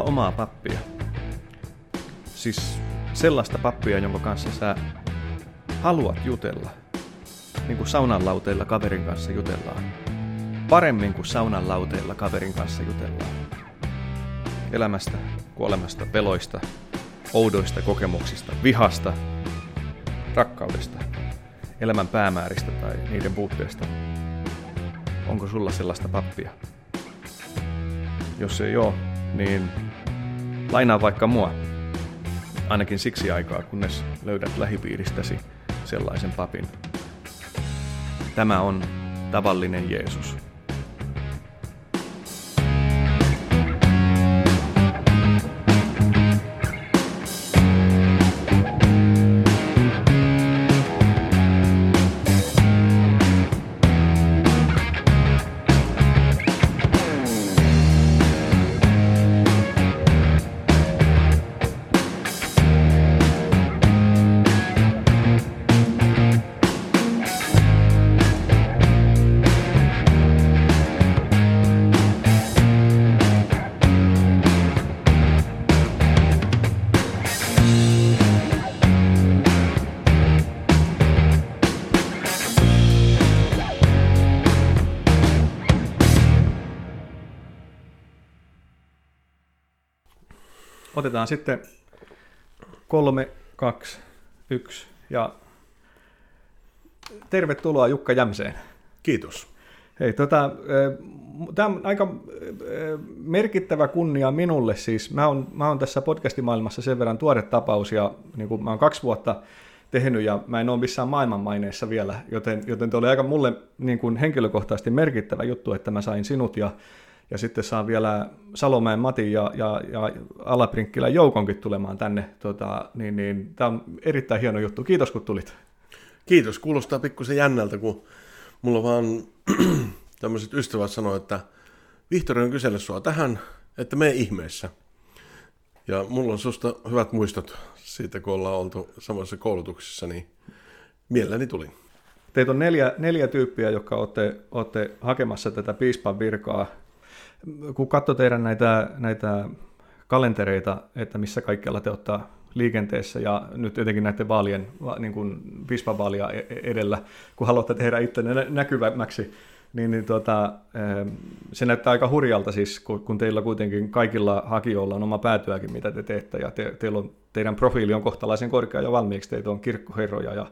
sulla omaa pappia? Siis sellaista pappia, jonka kanssa sä haluat jutella. Niin kuin saunan lauteilla kaverin kanssa jutellaan. Paremmin kuin saunan lauteilla kaverin kanssa jutellaan. Elämästä, kuolemasta, peloista, oudoista kokemuksista, vihasta, rakkaudesta, elämän päämääristä tai niiden puutteesta. Onko sulla sellaista pappia? Jos ei ole, niin lainaa vaikka mua. Ainakin siksi aikaa, kunnes löydät lähipiiristäsi sellaisen papin. Tämä on tavallinen Jeesus. Otetaan sitten kolme, kaksi, yksi ja tervetuloa Jukka Jämseen. Kiitos. Hei, tota, tämä on aika merkittävä kunnia minulle siis. Mä oon, mä oon tässä podcastimaailmassa sen verran tuore tapaus ja niin mä oon kaksi vuotta tehnyt ja mä en ole missään maailmanmaineessa vielä, joten, joten oli aika mulle niin kuin henkilökohtaisesti merkittävä juttu, että mä sain sinut ja ja sitten saa vielä Salomäen Matin ja, ja, ja Alaprinkkilän Joukonkin tulemaan tänne. Tota, niin, niin, Tämä on erittäin hieno juttu. Kiitos kun tulit. Kiitos. Kuulostaa pikkusen jännältä, kun mulla vaan tämmöiset ystävät sanoo, että Vihtori on kysellä sua tähän, että me ihmeessä. Ja mulla on susta hyvät muistot siitä, kun ollaan oltu samassa koulutuksessa, niin mielelläni tulin. Teitä on neljä, neljä tyyppiä, jotka olette, olette hakemassa tätä piispan virkaa kun katsoo teidän näitä, näitä kalentereita, että missä kaikkialla te ottaa liikenteessä ja nyt jotenkin näiden vaalien, niin kuin pispavaalia e-, e-, edellä, kun haluatte tehdä itse näkyvämmäksi, niin, niin tuota, se näyttää aika hurjalta siis, kun teillä kuitenkin kaikilla hakijoilla on oma päätyäkin, mitä te teette, ja te, teillä on, teidän profiili on kohtalaisen korkea jo valmiiksi, teitä on kirkkoherroja ja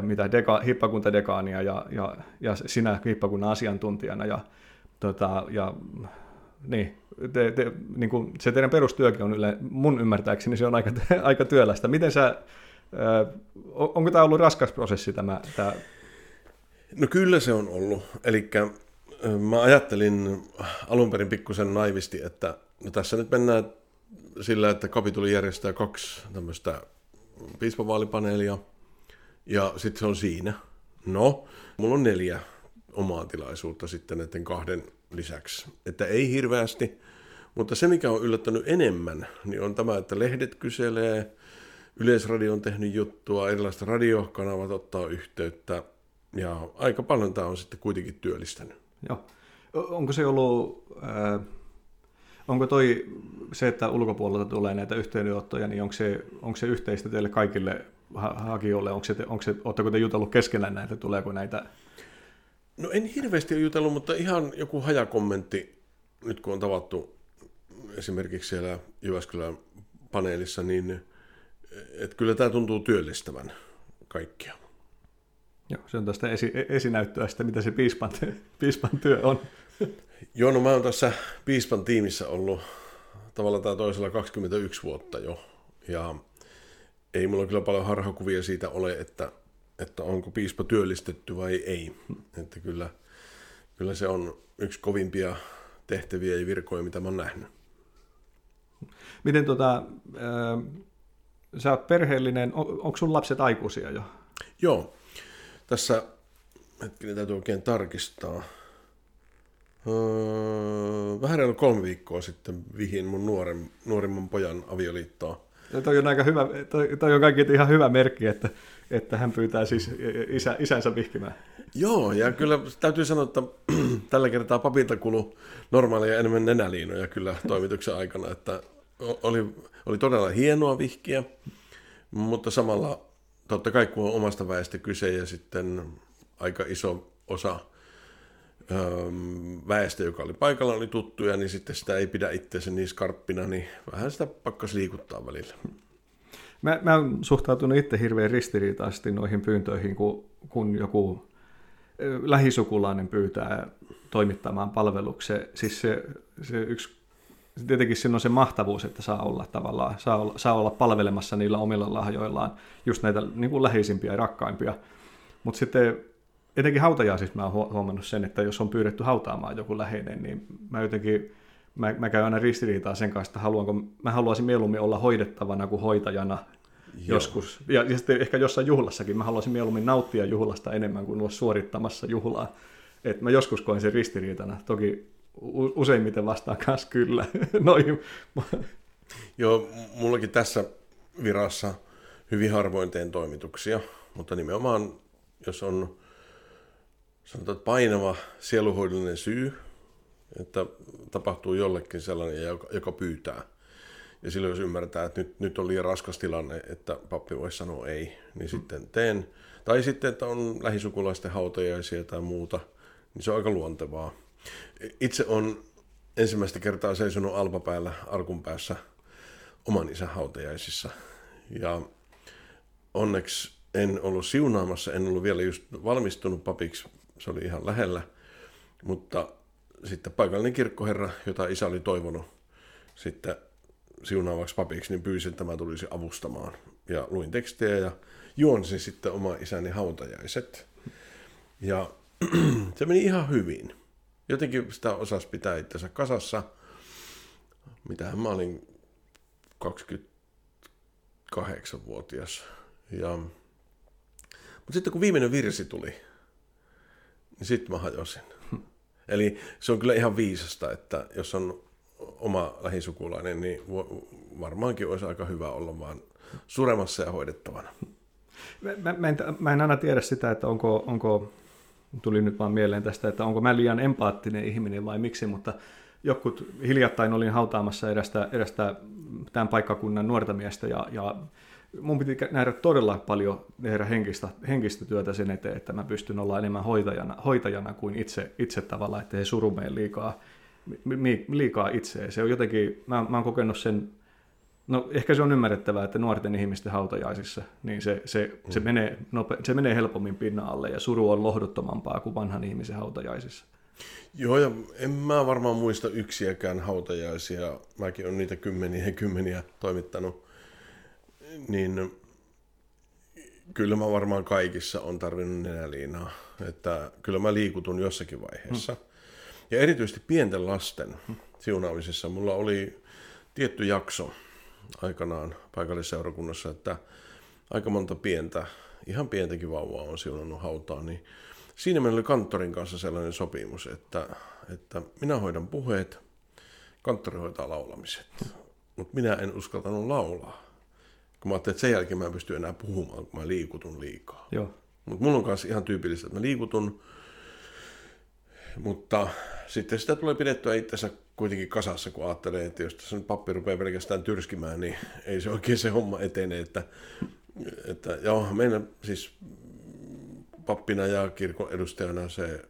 mitä deka, hippakuntadekaania ja, ja, ja sinä hippakunnan asiantuntijana, ja Tota, ja niin, te, te, niin kuin se teidän perustyökin on yle, mun ymmärtääkseni se on aika, aika työlästä. Miten sä, onko tämä ollut raskas prosessi tämä, tämä? No kyllä se on ollut. Eli mä ajattelin alun perin pikkusen naivisti, että no tässä nyt mennään sillä, että kapituli järjestää kaksi tämmöistä piispavaalipaneelia ja sitten se on siinä. No, mulla on neljä omaa tilaisuutta sitten näiden kahden lisäksi. Että ei hirveästi, mutta se mikä on yllättänyt enemmän, niin on tämä, että lehdet kyselee, Yleisradio on tehnyt juttua, erilaiset radiokanavat ottaa yhteyttä, ja aika paljon tämä on sitten kuitenkin työllistänyt. Joo. Onko se ollut, äh, onko toi se, että ulkopuolelta tulee näitä yhteydenottoja, niin onko se, onko se yhteistä teille kaikille hakijoille? Onko se, onko se, oletteko te jutellut keskenään näitä, tuleeko näitä No en hirveästi ole jutellut, mutta ihan joku hajakommentti, nyt kun on tavattu esimerkiksi siellä Jyväskylän paneelissa, niin että kyllä tämä tuntuu työllistävän kaikkia. Joo, se on tästä esi- esinäyttöä sitä, mitä se piispan, piispan työ on. Joo, no mä oon tässä piispan tiimissä ollut tavallaan tämä toisella 21 vuotta jo. Ja ei mulla kyllä paljon harhakuvia siitä ole, että että onko piispa työllistetty vai ei. Että kyllä, kyllä se on yksi kovimpia tehtäviä ja virkoja, mitä mä oon nähnyt. Miten tota, äh, sä oot perheellinen, on, onko sun lapset aikuisia jo? Joo, tässä hetkinen täytyy oikein tarkistaa. Öö, vähän reilu kolme viikkoa sitten vihin mun nuoren, nuorimman pojan avioliittoa. toi on aika hyvä, toi, toi on kaikki ihan hyvä merkki, että, että hän pyytää siis isä, isänsä vihkimään. Joo, ja kyllä täytyy sanoa, että tällä kertaa papilta kulu normaalia enemmän nenäliinoja kyllä toimituksen aikana, että oli, oli todella hienoa vihkiä, mutta samalla totta kai kun on omasta väestä kyse ja sitten aika iso osa väestö, joka oli paikalla, oli tuttuja, niin sitten sitä ei pidä itseänsä niin skarppina, niin vähän sitä pakkas liikuttaa välillä. Mä, mä oon suhtautunut itse hirveän ristiriitaisesti noihin pyyntöihin, kun, kun joku lähisukulainen pyytää toimittamaan palveluksen. Siis se, se yksi, tietenkin siinä on se mahtavuus, että saa olla tavallaan, saa olla, saa olla palvelemassa niillä omilla lahjoillaan just näitä niin kuin läheisimpiä ja rakkaimpia. Mutta sitten etenkin hautajaisissa mä oon huomannut sen, että jos on pyydetty hautaamaan joku läheinen, niin mä jotenkin, mä, mä käyn aina ristiriitaa sen kanssa, että haluanko, mä haluaisin mieluummin olla hoidettavana kuin hoitajana Joo. joskus. Ja, ja sitten ehkä jossain juhlassakin, mä haluaisin mieluummin nauttia juhlasta enemmän kuin olla suorittamassa juhlaa. Et mä joskus koen sen ristiriitana. Toki useimmiten vastaan kanssa kyllä. Noin. Joo, mullakin tässä virassa hyvin harvoin teen toimituksia, mutta nimenomaan jos on sanotaan, painava sieluhoidollinen syy, että tapahtuu jollekin sellainen, joka, joka pyytää. Ja silloin jos ymmärtää, että nyt, nyt on liian raskas tilanne, että pappi voisi sanoa ei, niin mm. sitten teen. Tai sitten, että on lähisukulaisten hautajaisia tai muuta, niin se on aika luontevaa. Itse on ensimmäistä kertaa seisonut alpapäällä arkun päässä oman isän hautajaisissa. Ja onneksi en ollut siunaamassa, en ollut vielä just valmistunut papiksi se oli ihan lähellä. Mutta sitten paikallinen kirkkoherra, jota isä oli toivonut sitten siunaavaksi papiksi, niin pyysin, että mä tulisi avustamaan. Ja luin tekstejä ja juonsin sitten oma isäni hautajaiset. Ja se meni ihan hyvin. Jotenkin sitä osasi pitää itsensä kasassa. Mitähän mä olin 28-vuotias. Ja... Mutta sitten kun viimeinen virsi tuli, niin sitten mä hajosin. Eli se on kyllä ihan viisasta, että jos on oma lähisukulainen, niin varmaankin olisi aika hyvä olla vaan suremassa ja hoidettavana. Mä, mä, en, mä en aina tiedä sitä, että onko, onko, tuli nyt vaan mieleen tästä, että onko mä liian empaattinen ihminen vai miksi, mutta jokut hiljattain olin hautaamassa erästä, erästä tämän paikkakunnan nuorta miestä ja, ja mun piti nähdä todella paljon tehdä henkistä, henkistä työtä sen eteen, että mä pystyn olla enemmän hoitajana, hoitajana kuin itse, itse tavallaan, että ei suru liikaa, liikaa itseä. Se on jotenkin, mä, mä oon kokenut sen, no ehkä se on ymmärrettävää, että nuorten ihmisten hautajaisissa, niin se, se, se, mm. menee, nope, se menee helpommin pinnalle ja suru on lohduttomampaa kuin vanhan ihmisen hautajaisissa. Joo, ja en mä varmaan muista yksiäkään hautajaisia. Mäkin olen niitä kymmeniä ja kymmeniä toimittanut niin kyllä mä varmaan kaikissa on tarvinnut nenäliinaa. Että kyllä mä liikutun jossakin vaiheessa. Hmm. Ja erityisesti pienten lasten siunaamisessa mulla oli tietty jakso aikanaan paikallisseurakunnassa, että aika monta pientä, ihan pientäkin vauvaa on siunannut hautaa, niin siinä meillä oli kanttorin kanssa sellainen sopimus, että, että minä hoidan puheet, kanttori hoitaa laulamiset, mutta minä en uskaltanut laulaa. Kun mä ajattelin, että sen jälkeen mä en pysty enää puhumaan, kun mä liikutun liikaa. Joo. Mutta mulla on kanssa ihan tyypillistä, että mä liikutun, mutta sitten sitä tulee pidettyä itsensä kuitenkin kasassa, kun ajattelee, että jos tässä nyt pappi rupeaa pelkästään tyrskimään, niin ei se oikein se homma etene, että, että joo, meidän siis pappina ja kirkon edustajana se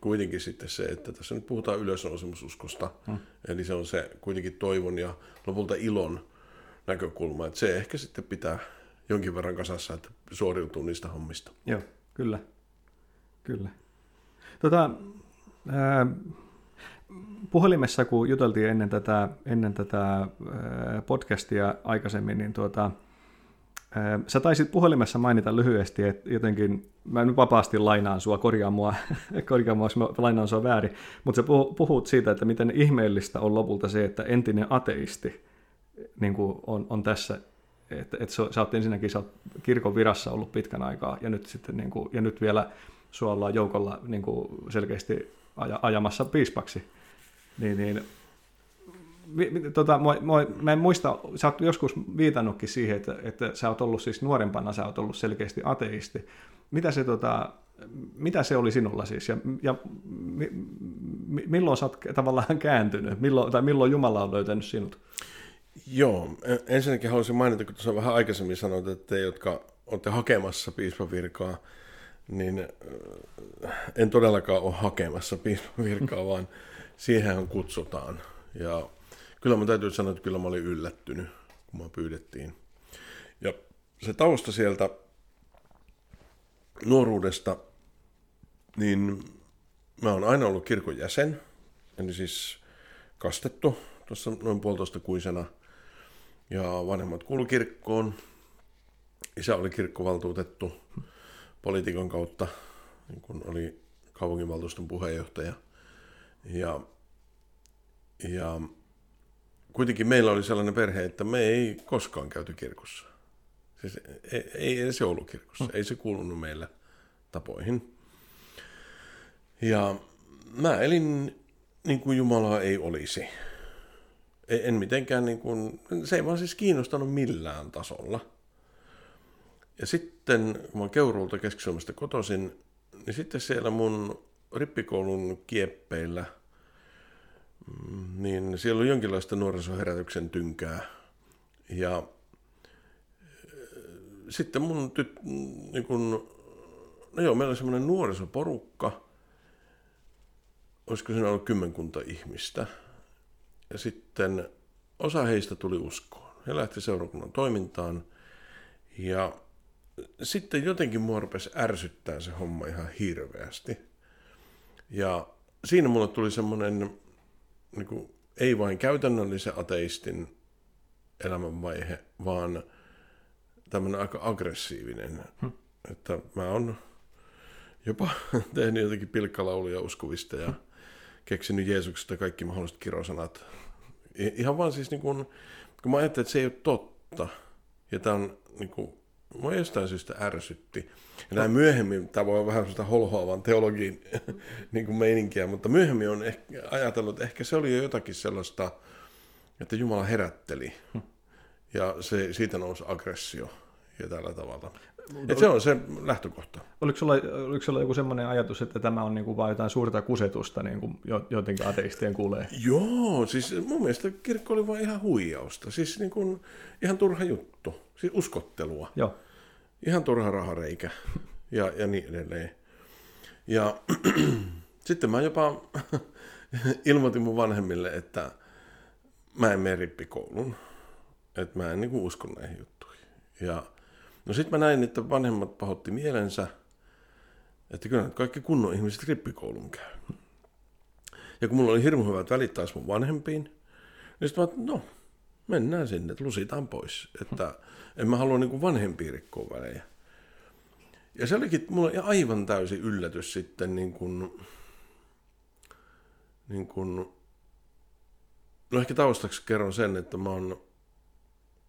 kuitenkin sitten se, että tässä nyt puhutaan ylösnousemususkosta, hmm. eli se on se kuitenkin toivon ja lopulta ilon näkökulma, että se ehkä sitten pitää jonkin verran kasassa, että suoriutuu niistä hommista. Joo, kyllä. Kyllä. Tota, ää, puhelimessa, kun juteltiin ennen tätä, ennen tätä ää, podcastia aikaisemmin, niin tuota, ää, sä taisit puhelimessa mainita lyhyesti, että jotenkin, mä nyt vapaasti lainaan sua, korjaa mua, korjaa mua jos mä lainaan sua väärin, mutta sä puhut siitä, että miten ihmeellistä on lopulta se, että entinen ateisti niin kuin on, on tässä, että, että sä oot ensinnäkin sä oot kirkon virassa ollut pitkän aikaa ja nyt, sitten, niin kuin, ja nyt vielä sua ollaan joukolla niin kuin selkeästi aja, ajamassa piispaksi. Niin, niin, tota, mä, mä en muista, sä oot joskus viitannutkin siihen, että, että sä oot ollut siis nuorempana, sä oot ollut selkeästi ateisti. Mitä se, tota, mitä se oli sinulla siis, ja, ja mi, mi, milloin sä oot tavallaan kääntynyt, milloin, tai milloin Jumala on löytänyt sinut? Joo, ensinnäkin haluaisin mainita, kun tuossa vähän aikaisemmin sanoit, että te, jotka olette hakemassa piispavirkaa, niin en todellakaan ole hakemassa piispavirkaa, vaan siihen kutsutaan. Ja kyllä mä täytyy sanoa, että kyllä mä olin yllättynyt, kun mä pyydettiin. Ja se tausta sieltä nuoruudesta, niin mä oon aina ollut kirkon jäsen, eli siis kastettu tuossa noin puolitoista kuisena. Ja vanhemmat kuulu kirkkoon. Isä oli kirkkovaltuutettu politiikan kautta, niin kun oli kaupunginvaltuuston puheenjohtaja. Ja, ja kuitenkin meillä oli sellainen perhe, että me ei koskaan käyty kirkossa. Siis ei, ei edes joulukirkossa. Ei se kuulunut meillä tapoihin. Ja mä elin niin kuin Jumalaa ei olisi. En mitenkään niin kuin, se ei vaan siis kiinnostanut millään tasolla. Ja sitten, kun mä Keuruulta keski kotoisin, niin sitten siellä mun rippikoulun kieppeillä, niin siellä oli jonkinlaista nuorisoherätyksen tynkää. Ja sitten mun tyt, niin kun, no joo, meillä oli semmoinen nuorisoporukka, olisiko siinä ollut kymmenkunta ihmistä. Ja sitten osa heistä tuli uskoon. He lähti seurakunnan toimintaan. Ja sitten jotenkin mua rupesi ärsyttää se homma ihan hirveästi. Ja siinä mulle tuli semmoinen, niin kuin, ei vain käytännöllisen ateistin elämänvaihe, vaan – tämmöinen aika aggressiivinen. Hmm. Että mä oon jopa tehnyt jotenkin pilkkalauluja uskovista ja keksinyt Jeesuksesta kaikki mahdolliset kirosanat. Ihan vaan siis niin kun, kun mä ajattelin, että se ei ole totta. Ja tämä on niin kuin, mua jostain syystä ärsytti. Ja näin myöhemmin, tämä voi olla vähän sellaista holhoavan teologiin niin kuin meininkiä, mutta myöhemmin on ehkä ajatellut, että ehkä se oli jo jotakin sellaista, että Jumala herätteli. Hmm. Ja se, siitä nousi aggressio ja tällä tavalla. Et se on se lähtökohta. Oliko sulla, oliko sulla joku sellainen ajatus, että tämä on niin kuin vain jotain suurta kusetusta, niin kuin jotenkin ateistien kuulee? Joo, siis mun mielestä kirkko oli vain ihan huijausta. Siis niin kuin, ihan turha juttu. Siis uskottelua. Joo. Ihan turha rahareikä ja, ja niin edelleen. Ja sitten mä jopa ilmoitin mun vanhemmille, että mä en mene rippikoulun. Että mä en niin kuin usko näihin juttuihin. Ja No sitten mä näin, että vanhemmat pahotti mielensä, että kyllä kaikki kunnon ihmiset rippikoulun käy. Ja kun mulla oli hirmu hyvät välit taas mun vanhempiin, niin sitten mä että no, mennään sinne, että lusitaan pois. Että en mä halua niin vanhempia rikkoa välejä. Ja se olikin mulla aivan täysi yllätys sitten niin kuin, niin kuin, no ehkä taustaksi kerron sen, että mä oon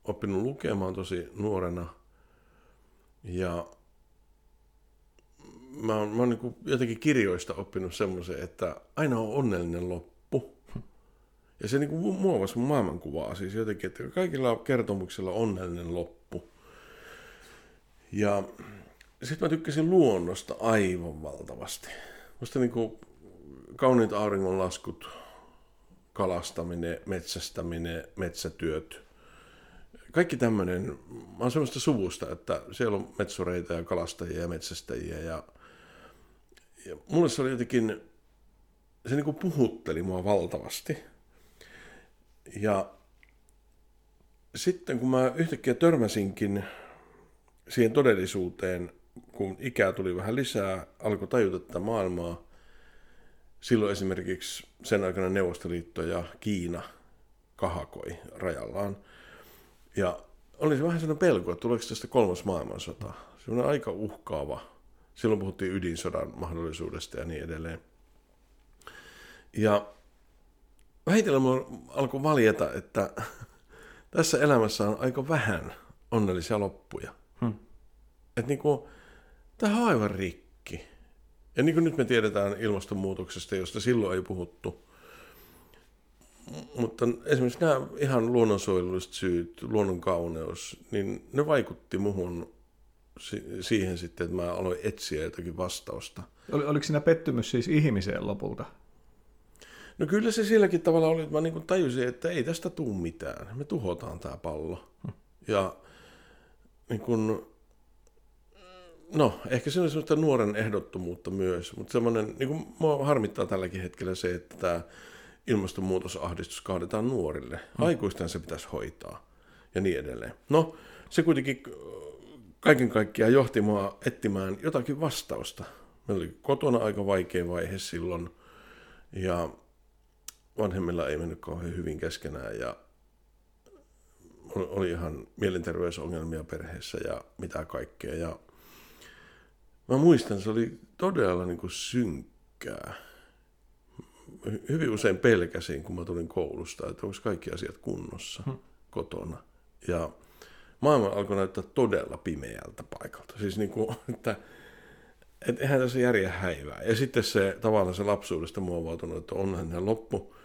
oppinut lukemaan tosi nuorena – ja mä oon, mä oon niin jotenkin kirjoista oppinut semmoisen, että aina on onnellinen loppu. Ja se niin muovasi mun maailmankuvaa siis jotenkin, että kaikilla kertomuksilla on onnellinen loppu. Ja sitten mä tykkäsin luonnosta aivan valtavasti. Musta niin kuin kauniit auringonlaskut, kalastaminen, metsästäminen, metsätyöt – kaikki tämmöinen, mä oon semmoista suvusta, että siellä on metsureita ja kalastajia ja metsästäjiä ja, ja mulle se oli jotenkin, se niin kuin puhutteli mua valtavasti. Ja sitten kun mä yhtäkkiä törmäsinkin siihen todellisuuteen, kun ikää tuli vähän lisää, alkoi tajuta tätä maailmaa, silloin esimerkiksi sen aikana Neuvostoliitto ja Kiina kahakoi rajallaan – ja oli se vähän sellainen pelko, että tuleeko tästä kolmas maailmansota. Sellainen aika uhkaava. Silloin puhuttiin ydinsodan mahdollisuudesta ja niin edelleen. Ja vähitellen alkoi valjeta, että tässä elämässä on aika vähän onnellisia loppuja. Hmm. Että niinku, tämä on aivan rikki. Ja niin kuin nyt me tiedetään ilmastonmuutoksesta, josta silloin ei puhuttu, mutta esimerkiksi nämä ihan luonnonsuojelulliset syyt, luonnon kauneus, niin ne vaikutti muhun siihen sitten, että mä aloin etsiä jotakin vastausta. Ol, oliko siinä pettymys siis ihmiseen lopulta? No kyllä se silläkin tavalla oli, että mä niin tajusin, että ei tästä tule mitään. Me tuhotaan tämä pallo. Hmm. Ja niin kun, no, ehkä se on semmoista nuoren ehdottomuutta myös, mutta semmoinen, niin kuin mua harmittaa tälläkin hetkellä se, että tämä ilmastonmuutosahdistus kaadetaan nuorille. Hmm. Aikuisten se pitäisi hoitaa ja niin edelleen. No, se kuitenkin kaiken kaikkiaan johti mua etsimään jotakin vastausta. Meillä oli kotona aika vaikea vaihe silloin, ja vanhemmilla ei mennyt kauhean hyvin keskenään, ja oli ihan mielenterveysongelmia perheessä ja mitä kaikkea. Ja mä muistan, se oli todella niin kuin synkkää. Hyvin usein pelkäsin, kun mä tulin koulusta, että onko kaikki asiat kunnossa hmm. kotona. Ja maailma alkoi näyttää todella pimeältä paikalta. Siis niin kuin, että et eihän tässä järjä häivää. Ja sitten se tavallaan se lapsuudesta muovautunut, että onhan ne loppu.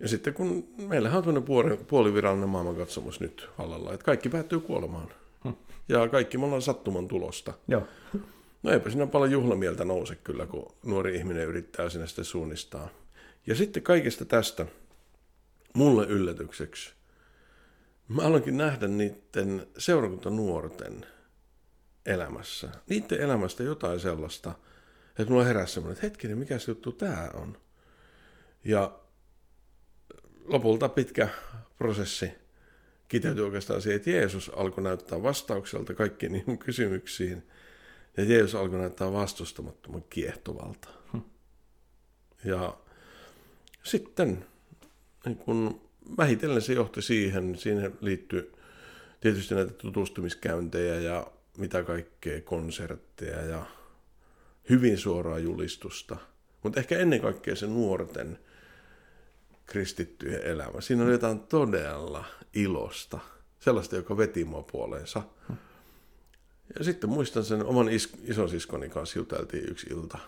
Ja sitten kun meillähän on tämmöinen puoli, puolivirallinen maailmankatsomus nyt vallalla, että kaikki päättyy kuolemaan. Hmm. Ja kaikki me ollaan sattuman tulosta. Joo. No eipä siinä paljon juhlamieltä nouse kyllä, kun nuori ihminen yrittää sinne sitten suunnistaa. Ja sitten kaikesta tästä mulle yllätykseksi mä aloinkin nähdä niiden seurakuntanuorten elämässä, niiden elämästä jotain sellaista, että mulla heräsi semmoinen, että hetkinen, mikä se juttu tämä on. Ja lopulta pitkä prosessi kiteytyi oikeastaan siihen, että Jeesus alkoi näyttää vastaukselta kaikkiin niihin kysymyksiin, ja Jeesus alkoi näyttää vastustamattoman kiehtovalta. Hm. Ja sitten niin kun vähitellen se johti siihen, siihen liittyy tietysti näitä tutustumiskäyntejä ja mitä kaikkea, konsertteja ja hyvin suoraa julistusta. Mutta ehkä ennen kaikkea se nuorten kristittyjen elämä. Siinä oli jotain todella ilosta, sellaista, joka veti mua puoleensa. Ja sitten muistan sen oman is- isosiskoni kanssa juteltiin yksi ilta.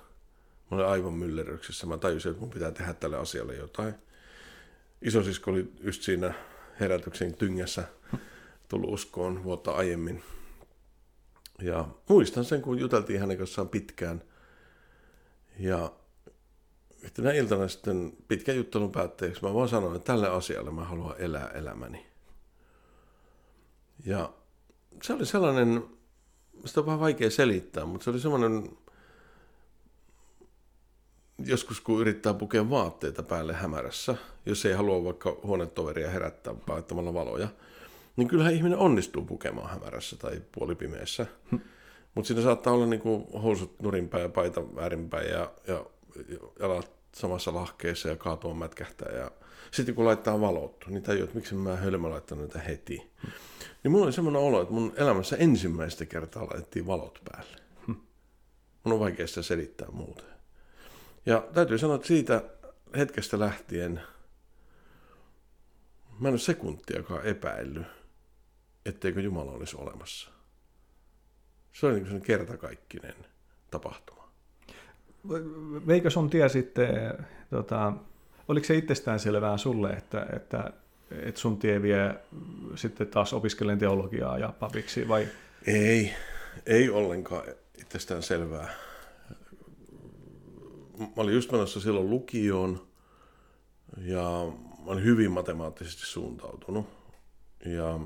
Mä olin aivan myllerryksessä. Mä tajusin, että mun pitää tehdä tälle asialle jotain isosisko oli just siinä herätyksen tyngässä tullut uskoon vuotta aiemmin. Ja muistan sen, kun juteltiin hänen kanssaan pitkään. Ja yhtenä iltana sitten pitkän juttelun päätteeksi mä vaan sanoin, että tälle asialle mä haluan elää elämäni. Ja se oli sellainen, sitä on vähän vaikea selittää, mutta se oli sellainen joskus kun yrittää pukea vaatteita päälle hämärässä, jos ei halua vaikka huonetoveria herättää laittamalla valoja, niin kyllähän ihminen onnistuu pukemaan hämärässä tai puolipimeessä. Hmm. Mutta siinä saattaa olla niinku housut nurinpäin ja paita väärinpäin ja, ja jalat samassa lahkeessa ja kaatua mätkähtää. Ja sitten kun laittaa valot, niin tajuu, että miksi mä hölmö laittanut niitä heti. Niin mulla oli semmoinen olo, että mun elämässä ensimmäistä kertaa laitettiin valot päälle. Hmm. Mun on vaikea sitä selittää muuten. Ja täytyy sanoa, että siitä hetkestä lähtien mä en ole sekuntiakaan epäillyt, etteikö Jumala olisi olemassa. Se oli niin kertakaikkinen tapahtuma. Veikö sun tie sitten, tota, oliko se itsestään selvää sulle, että, että, että sun tie vie sitten taas opiskelen teologiaa ja papiksi vai? Ei, ei ollenkaan itsestään selvää mä olin just menossa silloin lukioon ja mä olin hyvin matemaattisesti suuntautunut. Ja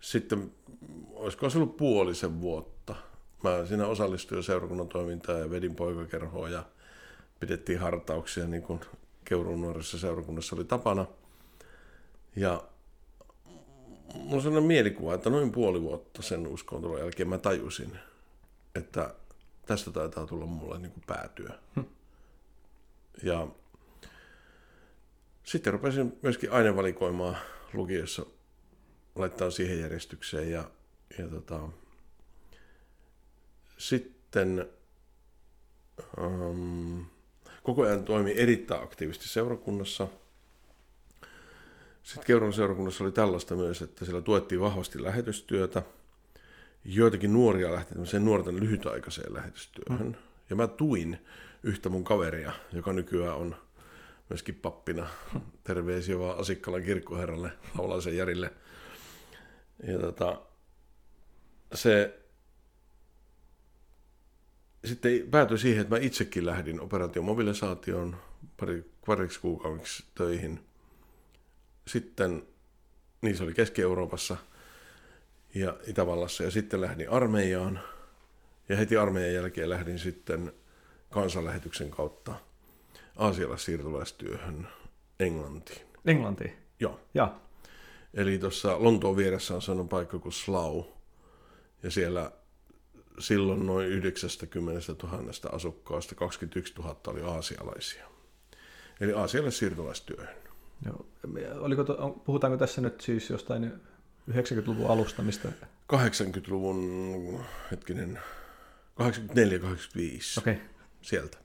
sitten, olisiko se ollut puolisen vuotta, mä siinä osallistuin seurakunnan toimintaan ja vedin poikakerhoa ja pidettiin hartauksia niin kuin Keuruun nuorissa seurakunnassa oli tapana. Ja mulla on sellainen mielikuva, että noin puoli vuotta sen uskontulon jälkeen mä tajusin, että tästä taitaa tulla mulle niin kuin päätyä. Hm. Ja sitten rupesin myöskin ainevalikoimaan lukiossa laittaa siihen järjestykseen ja, ja tota, sitten um, koko ajan toimi erittäin aktiivisesti seurakunnassa. Sitten Keuron seurakunnassa oli tällaista myös, että siellä tuettiin vahvasti lähetystyötä – joitakin nuoria lähti tämmöiseen nuorten lyhytaikaiseen lähetystyöhön. Mm. Ja mä tuin yhtä mun kaveria, joka nykyään on myöskin pappina. Terveisiä vaan Asikkalan kirkkoherralle, Laulaisen Järille. Ja tota, se sitten päätyi siihen, että mä itsekin lähdin operaatiomobilisaatioon pari, pariksi kuukaudeksi töihin. Sitten, niin se oli Keski-Euroopassa ja Itävallassa, ja sitten lähdin armeijaan. Ja heti armeijan jälkeen lähdin sitten kansanlähetyksen kautta aasialaissiirtolaistyöhön Englantiin. Englantiin? Joo. Ja. Eli tuossa Lontoon vieressä on sellainen paikka kuin Slough. Ja siellä silloin noin 90 000 asukkaasta 21 000 oli aasialaisia. Eli Aasialle siirtolaistyöhön. Joo. Oliko to, puhutaanko tässä nyt siis jostain 90-luvun alusta, mistä? 80-luvun, hetkinen, 84-85. Okay. Sieltä.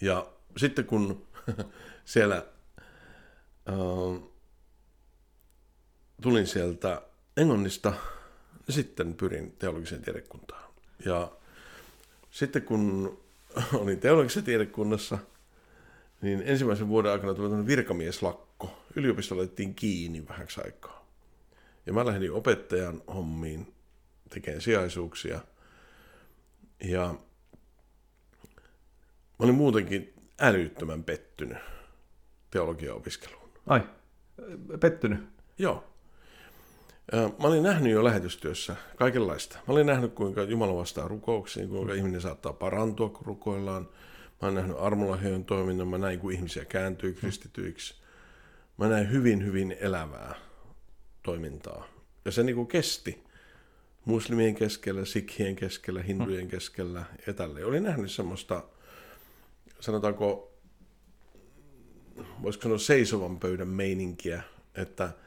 Ja sitten kun siellä äh, tulin sieltä Englannista, niin sitten pyrin teologiseen tiedekuntaan. Ja sitten kun olin teologisessa tiedekunnassa, niin ensimmäisen vuoden aikana tuli virkamieslakko. Yliopisto laitettiin kiinni vähäksi aikaa. Ja mä lähdin opettajan hommiin tekemään sijaisuuksia. Ja mä olin muutenkin älyttömän pettynyt teologian opiskeluun. Ai, pettynyt? Joo. Mä olin nähnyt jo lähetystyössä kaikenlaista. Mä olin nähnyt, kuinka Jumala vastaa rukouksiin, kuinka mm. ihminen saattaa parantua, kun rukoillaan. Mä olen nähnyt armolahjojen toiminnan, mä näin, kun ihmisiä kääntyy mm. kristityiksi. Mä näin hyvin, hyvin elävää toimintaa. Ja se niin kuin kesti muslimien keskellä, sikhien keskellä, hindujen keskellä ja tälle. Olin nähnyt semmoista, sanotaanko, voisiko sanoa seisovan pöydän meininkiä, että –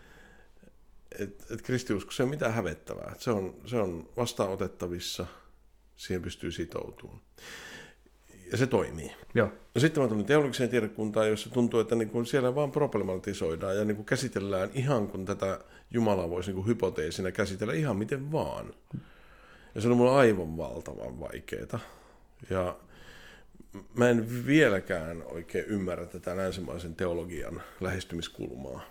että et kristiusko se on mitään hävettävää. Se on, se on vastaanotettavissa, siihen pystyy sitoutumaan. Ja se toimii. Joo. No sitten mä tulin teologiseen tiedekuntaan, jossa tuntuu, että niin kuin siellä vaan problematisoidaan ja niin kuin käsitellään ihan kun tätä Jumalaa voisi niin kuin hypoteesina käsitellä ihan miten vaan. Ja se on mulle aivan valtavan vaikeaa. Ja mä en vieläkään oikein ymmärrä tätä länsimaisen teologian lähestymiskulmaa.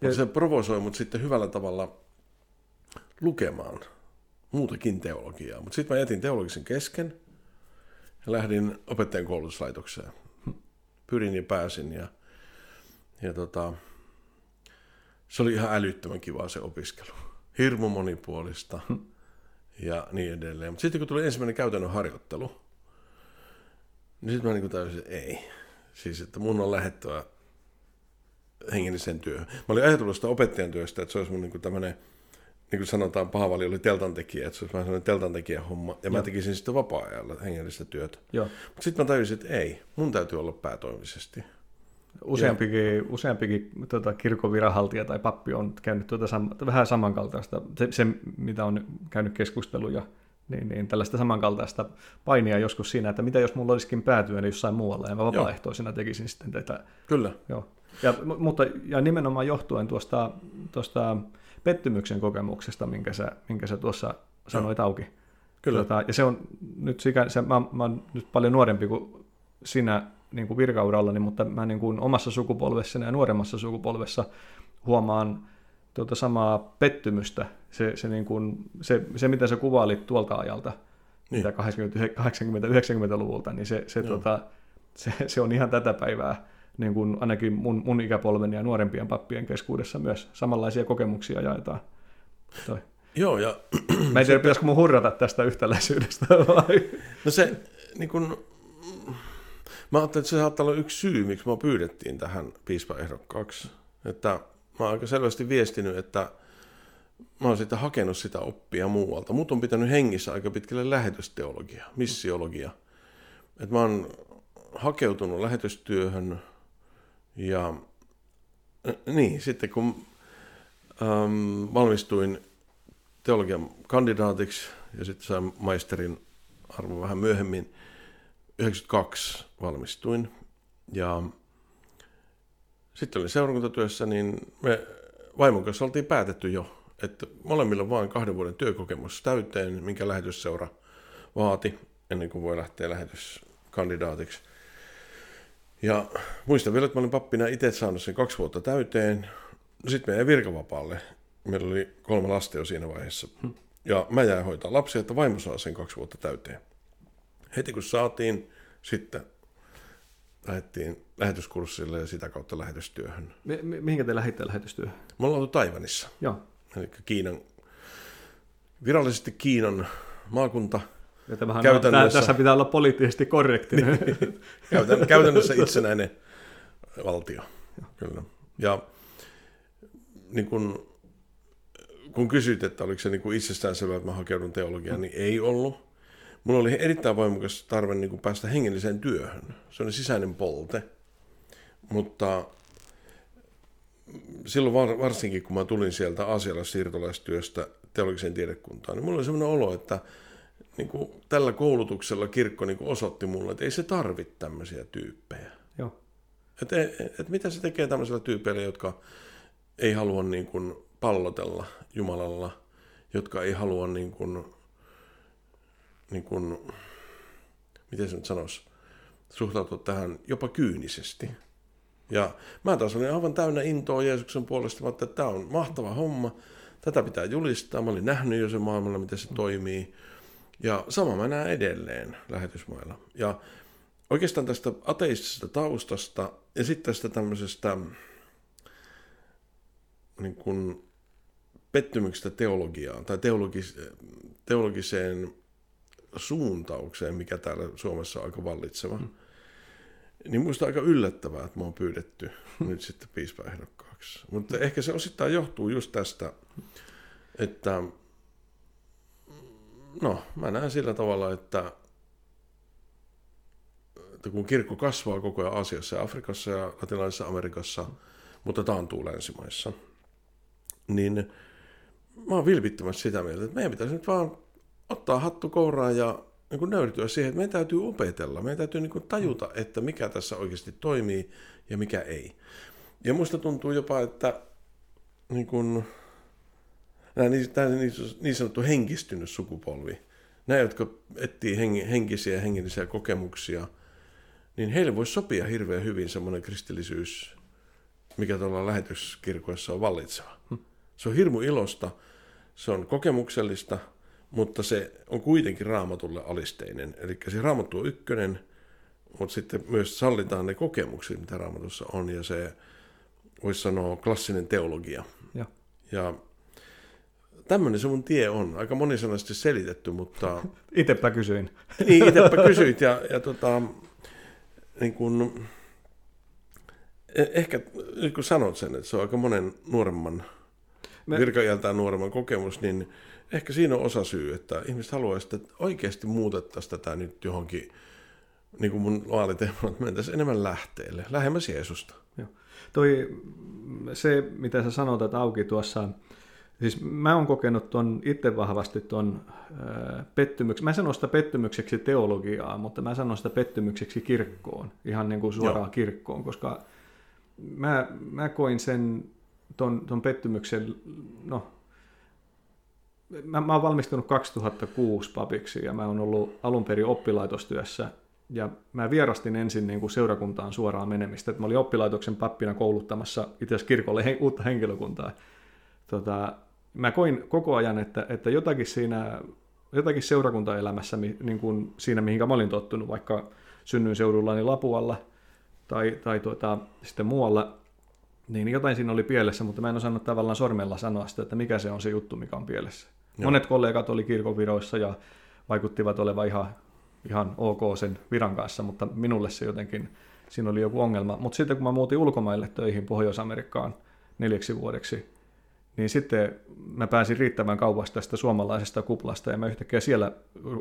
Mutta se provosoi mut sitten hyvällä tavalla lukemaan muutakin teologiaa. Mutta sitten mä jätin teologisen kesken ja lähdin opettajan koulutuslaitokseen. Pyrin ja pääsin ja, ja tota, se oli ihan älyttömän kivaa se opiskelu. Hirmu monipuolista ja niin edelleen. Mutta sitten kun tuli ensimmäinen käytännön harjoittelu, niin sitten mä niin täysin, että ei. Siis, että mun on lähettävä hengellisen työhön. Mä olin ajatellut sitä opettajan työstä, että se olisi mun niin tämmöinen, niin kuin sanotaan, Paavali oli teltantekijä, että se olisi vähän sellainen teltantekijä homma, ja Joo. mä tekisin sitten vapaa-ajalla hengellistä työtä. Mutta sitten mä tajusin, että ei, mun täytyy olla päätoimisesti. Useampikin, ja... useampikin tuota, kirkon viranhaltija tai pappi on käynyt tuota sam, vähän samankaltaista, se, se, mitä on käynyt keskusteluja, niin, niin tällaista samankaltaista painia joskus siinä, että mitä jos mulla olisikin päätyä jossain muualla, ja mä vapaaehtoisena tekisin sitten tätä. Kyllä. Joo. Ja, mutta, ja nimenomaan johtuen tuosta, tuosta pettymyksen kokemuksesta, minkä sä, minkä sä tuossa sanoit no. auki. Kyllä. Tota, ja se on nyt sikä, se, mä, mä oon nyt paljon nuorempi kuin sinä niin kuin virkaurallani, mutta mä niin kuin omassa sukupolvessani ja nuoremmassa sukupolvessa huomaan tuota samaa pettymystä. Se, se, niin kuin, se, se mitä sä kuvailit tuolta ajalta, niin. 80-90-luvulta, niin se, se, tota, se, se on ihan tätä päivää niin kuin ainakin mun, mun ikäpolven ja nuorempien pappien keskuudessa myös samanlaisia kokemuksia jaetaan. Toi. Joo, ja... Mä en tiedä, pitäisikö mun hurrata tästä yhtäläisyydestä vai? No se, niin kun, mä ajattelin, että se saattaa olla yksi syy, miksi mä pyydettiin tähän piispaehdokkaaksi. Että mä oon aika selvästi viestinyt, että mä oon sitä hakenut sitä oppia muualta. Mut on pitänyt hengissä aika pitkälle lähetysteologia, missiologia. Että mä oon hakeutunut lähetystyöhön ja niin, sitten kun ähm, valmistuin teologian kandidaatiksi ja sitten sain maisterin arvo vähän myöhemmin, 92 valmistuin ja sitten olin seurakuntatyössä, niin me vaimon kanssa oltiin päätetty jo, että molemmilla vaan kahden vuoden työkokemus täyteen, minkä lähetysseura vaati ennen kuin voi lähteä lähetyskandidaatiksi. Ja muistan vielä, että mä olin pappina itse saanut sen kaksi vuotta täyteen. Sitten meidän virkavapaalle. Meillä oli kolme lasta jo siinä vaiheessa. Ja mä jäin hoitaa lapsia, että vaimo saa sen kaksi vuotta täyteen. Heti kun saatiin, sitten lähdettiin lähetyskurssille ja sitä kautta lähetystyöhön. Mi- mi- mihinkä te lähditte lähetystyöhön? Me ollaan oltu Taivanissa, Joo. eli Kiinan, virallisesti Kiinan maakunta, Ja tämähän Käytännössä- on, tässä pitää olla poliittisesti korrekti. Käytän, käytännössä itsenäinen valtio. Kyllä. Ja niin kun, kun kysyit, että oliko se niin kuin itsestäänselvää, että mä hakeudun teologiaan, niin ei ollut. Mulla oli erittäin voimakas tarve niin kuin päästä hengelliseen työhön. Se oli sisäinen polte. Mutta silloin var, varsinkin, kun mä tulin sieltä aasialaissiirtolaistyöstä teologiseen tiedekuntaan, niin mulla oli sellainen olo, että niin kuin tällä koulutuksella kirkko niin kuin osoitti mulle, että ei se tarvitse tämmöisiä tyyppejä. Joo. Että et mitä se tekee tämmöisillä tyypeillä, jotka ei halua niin kuin pallotella Jumalalla, jotka ei halua niin kuin, niin kuin, miten se nyt sanoisi, suhtautua tähän jopa kyynisesti. Ja mä taas olin aivan täynnä intoa Jeesuksen puolesta, että tämä on mahtava homma, tätä pitää julistaa. Mä olin nähnyt jo sen maailmalla, miten se toimii. Ja sama mä näen edelleen lähetysmailla. Ja oikeastaan tästä ateistisesta taustasta ja sitten tästä tämmöisestä niin kuin pettymyksestä teologiaan tai teologis, teologiseen suuntaukseen, mikä täällä Suomessa on aika vallitseva. Mm. Niin muista aika yllättävää, että mä oon pyydetty nyt sitten piispaehdokkaaksi. Mutta ehkä se osittain johtuu just tästä, että no, mä näen sillä tavalla, että että kun kirkko kasvaa koko ajan Aasiassa ja Afrikassa ja Latinalaisessa Amerikassa, mutta taantuu länsimaissa, niin mä oon vilpittömästi sitä mieltä, että meidän pitäisi nyt vaan ottaa hattu kouraan ja niin kuin nöyrtyä siihen, että meidän täytyy opetella, meidän täytyy niin kuin tajuta, että mikä tässä oikeasti toimii ja mikä ei. Ja musta tuntuu jopa, että niin kuin, nämä niin, tämä niin, niin sanottu henkistynyt sukupolvi, nämä, jotka etsii henkisiä ja hengellisiä kokemuksia, niin heille voisi sopia hirveän hyvin semmoinen kristillisyys, mikä tuolla lähetyskirkoissa on vallitseva. Se on hirmu ilosta, se on kokemuksellista, mutta se on kuitenkin raamatulle alisteinen. Eli se raamattu on ykkönen, mutta sitten myös sallitaan ne kokemukset, mitä raamatussa on, ja se voisi sanoa klassinen teologia. Ja. Ja tämmöinen se mun tie on. Aika monisanaisesti selitetty, mutta... Itepä kysyin. niin, itepä kysyit, ja, ja tota, niin kun, ehkä nyt kun sanot sen, että se on aika monen nuoremman, Me... virkaiältään nuoremman kokemus, niin ehkä siinä on osa syy, että ihmiset haluaisivat, että oikeasti muutettaisiin tätä nyt johonkin, niin kuin mun vaaliteema, että mentäisiin enemmän lähteelle, lähemmäs Jeesusta. Joo. Toi, se, mitä sä sanoit, että auki tuossa, siis mä oon kokenut ton itse vahvasti ton pettymyksen, mä sanon sitä pettymykseksi teologiaa, mutta mä sanon sitä pettymykseksi kirkkoon, ihan niin kuin suoraan Joo. kirkkoon, koska mä, mä koin sen ton, ton pettymyksen, no mä, mä oon valmistunut 2006 papiksi ja mä oon ollut alun perin oppilaitostyössä ja mä vierastin ensin niin kuin seurakuntaan suoraan menemistä. Mä olin oppilaitoksen pappina kouluttamassa itse asiassa kirkolle he, uutta henkilökuntaa. Tota, mä koin koko ajan, että, että jotakin siinä jotakin seurakuntaelämässä, niin kuin siinä mihinkä mä olin tottunut, vaikka synnyin seudullani Lapualla tai, tai tuota, sitten muualla, niin jotain siinä oli pielessä, mutta mä en osannut tavallaan sormella sanoa sitä, että mikä se on se juttu, mikä on pielessä. Joo. Monet kollegat oli kirkonviroissa ja vaikuttivat olevan ihan, ihan ok sen viran kanssa, mutta minulle se jotenkin, siinä oli joku ongelma. Mutta sitten kun mä muutin ulkomaille töihin Pohjois-Amerikkaan neljäksi vuodeksi, niin sitten mä pääsin riittävän kauas tästä suomalaisesta kuplasta ja mä yhtäkkiä siellä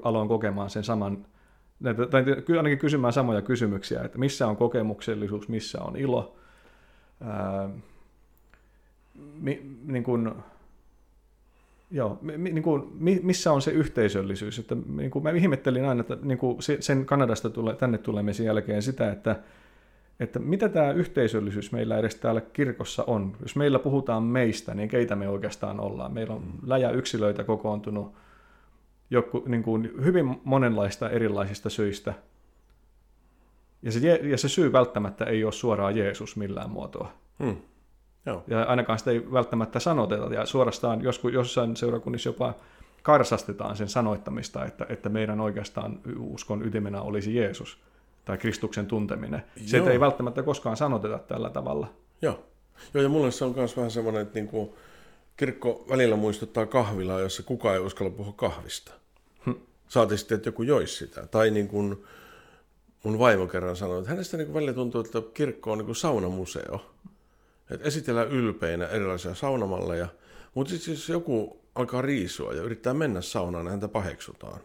aloin kokemaan sen saman, tai ainakin kysymään samoja kysymyksiä, että missä on kokemuksellisuus, missä on ilo, ää, mi, niin kuin, Joo, niin kuin, missä on se yhteisöllisyys? Että, niin kuin mä ihmettelin aina, että niin kuin sen Kanadasta tule, tänne tulemisen jälkeen sitä, että, että mitä tämä yhteisöllisyys meillä edes täällä kirkossa on. Jos meillä puhutaan meistä, niin keitä me oikeastaan ollaan? Meillä on läjä yksilöitä kokoontunut joku, niin kuin hyvin monenlaista erilaisista syistä. Ja se, ja se syy välttämättä ei ole suoraan Jeesus millään muotoa. Hmm. Joo. Ja ainakaan sitä ei välttämättä sanoteta. Ja suorastaan joskus, jossain seurakunnissa jopa karsastetaan sen sanoittamista, että, että meidän oikeastaan uskon ytimenä olisi Jeesus tai Kristuksen tunteminen. Se Joo. ei välttämättä koskaan sanoteta tällä tavalla. Joo. Joo, ja mulle se on myös vähän semmoinen, että niinku, kirkko välillä muistuttaa kahvilaa, jossa kukaan ei uskalla puhua kahvista. Hm. Saati sitten, että joku joisi sitä. Tai niin kuin mun vaimo kerran sanoi, että hänestä niin välillä tuntuu, että kirkko on niin kuin saunamuseo. Että esitellään ylpeinä erilaisia saunamalleja, mutta sitten jos joku alkaa riisua ja yrittää mennä saunaan, niin häntä paheksutaan.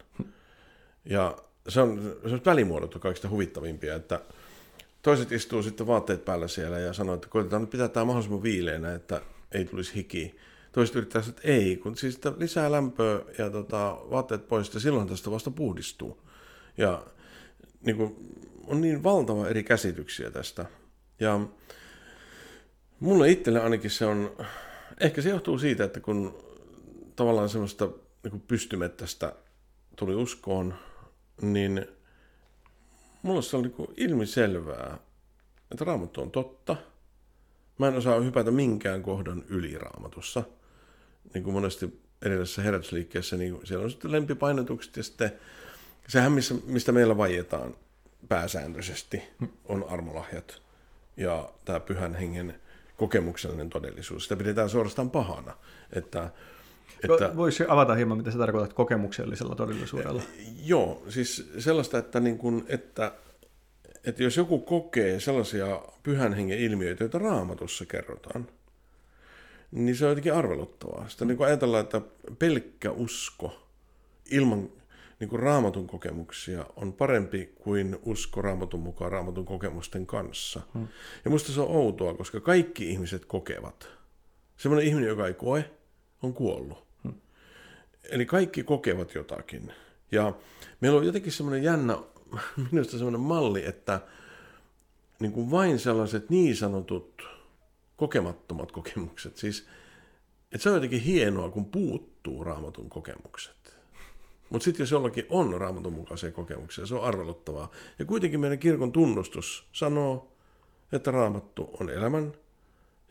Ja se on, se on välimuodot on kaikista huvittavimpia, että toiset istuu sitten vaatteet päällä siellä ja sanoo, että koitetaan nyt pitää tämä mahdollisimman viileänä, että ei tulisi hiki. Toiset yrittää sanoa, että ei, kun siis lisää lämpöä ja tota, vaatteet pois, ja silloin tästä vasta puhdistuu. Ja niin kuin, on niin valtava eri käsityksiä tästä. Ja mulle itselle ainakin se on, ehkä se johtuu siitä, että kun tavallaan semmoista niin pystymettästä tuli uskoon, niin mulle se oli niin ilmiselvää, että raamattu on totta. Mä en osaa hypätä minkään kohdan yli raamatussa. Niin kuin monesti edellisessä herätysliikkeessä, niin siellä on sitten lempipainotukset ja sitten sehän, missä, mistä meillä vaietaan pääsääntöisesti, on armolahjat ja tämä pyhän hengen kokemuksellinen todellisuus. Sitä pidetään suorastaan pahana, että että... Voisi avata hieman, mitä sä tarkoitat kokemuksellisella todellisuudella? Joo, siis sellaista, että, niin kun, että, että jos joku kokee sellaisia pyhän hengen ilmiöitä, joita raamatussa kerrotaan, niin se on jotenkin arveluttavaa. Sitä niin ajatellaan, että pelkkä usko ilman niin kuin raamatun kokemuksia on parempi kuin usko raamatun mukaan raamatun kokemusten kanssa. Hmm. Ja musta se on outoa, koska kaikki ihmiset kokevat. Semmoinen ihminen, joka ei koe, on kuollut. Eli kaikki kokevat jotakin. Ja meillä on jotenkin semmoinen jännä, minusta semmoinen malli, että niin kuin vain sellaiset niin sanotut kokemattomat kokemukset, siis että se on jotenkin hienoa, kun puuttuu raamatun kokemukset. Mutta sitten jos jollakin on raamatun mukaisia kokemuksia, se on arveluttavaa. Ja kuitenkin meidän kirkon tunnustus sanoo, että raamattu on elämän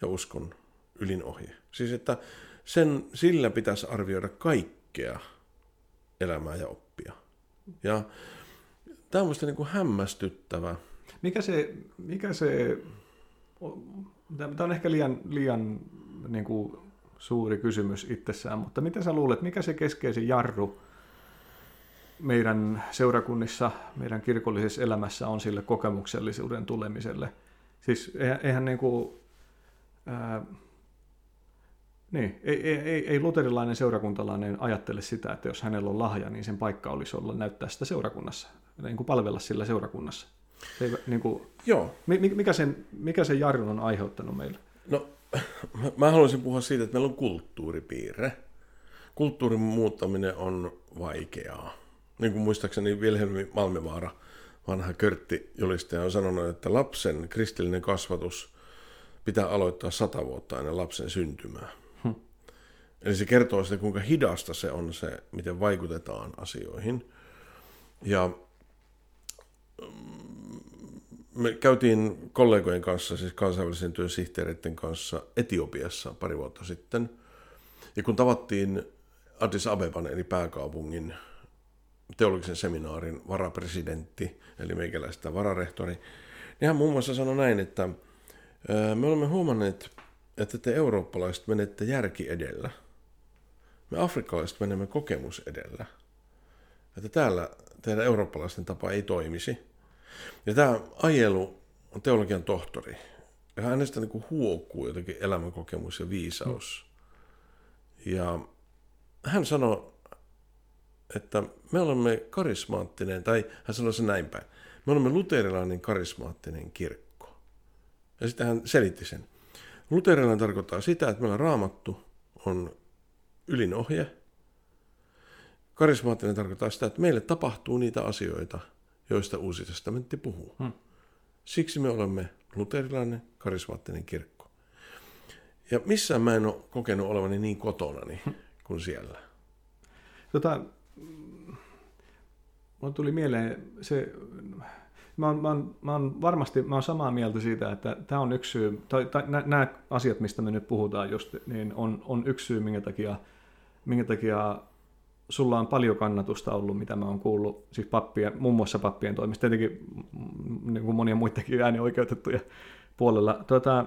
ja uskon ylin ohje. Siis että sen, sillä pitäisi arvioida kaikkea elämää ja oppia. Ja tämä on minusta niin hämmästyttävä. Mikä se, mikä se, tämä on ehkä liian, liian niin kuin suuri kysymys itsessään, mutta mitä sä luulet, mikä se keskeisin jarru meidän seurakunnissa, meidän kirkollisessa elämässä on sille kokemuksellisuuden tulemiselle? Siis eihän, eihän niin kuin, ää, niin, ei, ei, ei, ei luterilainen seurakuntalainen ajattele sitä, että jos hänellä on lahja, niin sen paikka olisi olla näyttää sitä seurakunnassa, niin kuin palvella sillä seurakunnassa. Se, niin kuin, Joo. Mikä sen, mikä sen jarrun on aiheuttanut meille? No, mä haluaisin puhua siitä, että meillä on kulttuuripiirre. Kulttuurin muuttaminen on vaikeaa. Niin kuin muistaakseni Wilhelmi Malmivaara, vanha körtti julistaja, on sanonut, että lapsen kristillinen kasvatus pitää aloittaa sata vuotta ennen lapsen syntymää. Eli se kertoo sitä, kuinka hidasta se on se, miten vaikutetaan asioihin. Ja me käytiin kollegojen kanssa, siis kansainvälisen työn sihteereiden kanssa Etiopiassa pari vuotta sitten. Ja kun tavattiin Addis Abeban, eli pääkaupungin teologisen seminaarin varapresidentti, eli meikäläistä vararehtori, niin hän muun muassa sanoi näin, että me olemme huomanneet, että te eurooppalaiset menette järki edellä. Me afrikkalaiset menemme kokemus edellä. Että täällä teidän eurooppalaisten tapa ei toimisi. Ja tämä Ajelu on teologian tohtori. Ja hänestä niin kuin huokuu jotenkin elämänkokemus ja viisaus. Ja hän sanoi, että me olemme karismaattinen, tai hän sanoi se näin päin. Me olemme luterilainen karismaattinen kirkko. Ja sitten hän selitti sen. Luterilainen tarkoittaa sitä, että meillä raamattu on ylin ohje. Karismaattinen tarkoittaa sitä, että meille tapahtuu niitä asioita, joista Uusi testamentti puhuu. Hmm. Siksi me olemme luterilainen, karismaattinen kirkko. Ja missään mä en ole kokenut olevani niin kotonani hmm. kuin siellä. Tota, mulle tuli mieleen se, mä oon, mä, oon, mä oon varmasti mä oon samaa mieltä siitä, että tämä on yksi syy, tai, tai nämä asiat, mistä me nyt puhutaan just, niin on, on yksi syy, minkä takia, minkä takia sulla on paljon kannatusta ollut, mitä mä oon kuullut, siis pappien, muun muassa pappien toimista, tietenkin niin kuin monia muitakin äänioikeutettuja puolella. Tota,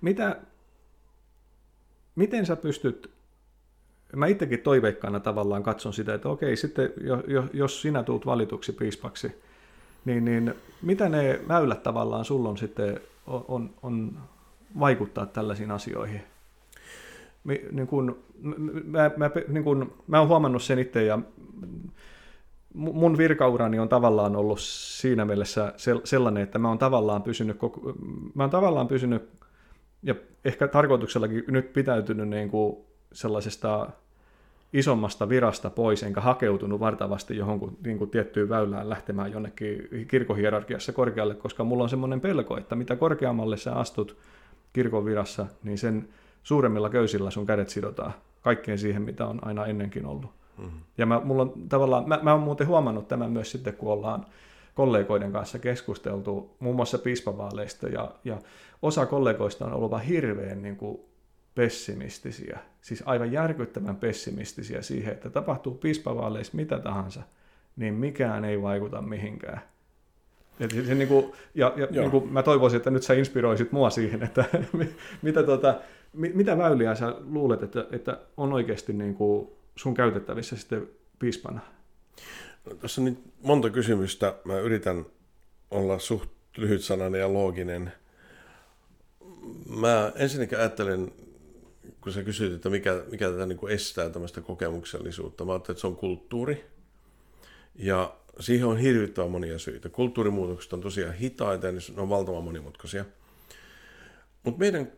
mitä, miten sä pystyt, mä itsekin toiveikkaana tavallaan katson sitä, että okei, sitten jos sinä tuut valituksi piispaksi, niin, niin mitä ne väylät tavallaan sulla on sitten on, on, on vaikuttaa tällaisiin asioihin? Niin kun, mä, mä, niin kun, mä oon huomannut sen itse ja mun virkaurani on tavallaan ollut siinä mielessä sellainen, että mä oon tavallaan pysynyt, mä oon tavallaan pysynyt ja ehkä tarkoituksellakin nyt pitäytynyt niin kuin sellaisesta isommasta virasta pois, enkä hakeutunut vartavasti johonkin niin kuin tiettyyn väylään lähtemään jonnekin kirkohierarkiassa korkealle, koska mulla on semmoinen pelko, että mitä korkeammalle sä astut kirkon virassa, niin sen suuremmilla köysillä sun kädet sidotaan kaikkeen siihen, mitä on aina ennenkin ollut. Mm-hmm. Ja mä, mulla on tavallaan, mä, mä oon muuten huomannut tämän myös sitten, kun ollaan kollegoiden kanssa keskusteltu muun muassa piispavaaleista, ja, ja osa kollegoista on ollut vaan hirveän niin kuin, pessimistisiä, siis aivan järkyttävän pessimistisiä siihen, että tapahtuu piispavaaleissa mitä tahansa, niin mikään ei vaikuta mihinkään. Et se, se, niin kuin, ja ja niin kuin mä toivoisin, että nyt sä inspiroisit mua siihen, että mitä, tota, mitä väyliä sä luulet, että, että on oikeasti niin kuin sun käytettävissä sitten piispana? No, tässä on nyt monta kysymystä. Mä yritän olla suht lyhytsanainen ja looginen. Mä ensinnäkin ajattelen kun sä kysyt, että mikä, mikä tätä niin kuin estää tämmöistä kokemuksellisuutta, mä ajattelen, että se on kulttuuri. Ja siihen on hirvittävän monia syitä. Kulttuurimuutokset on tosiaan hitaita ja ne on valtavan monimutkaisia. Mutta meidän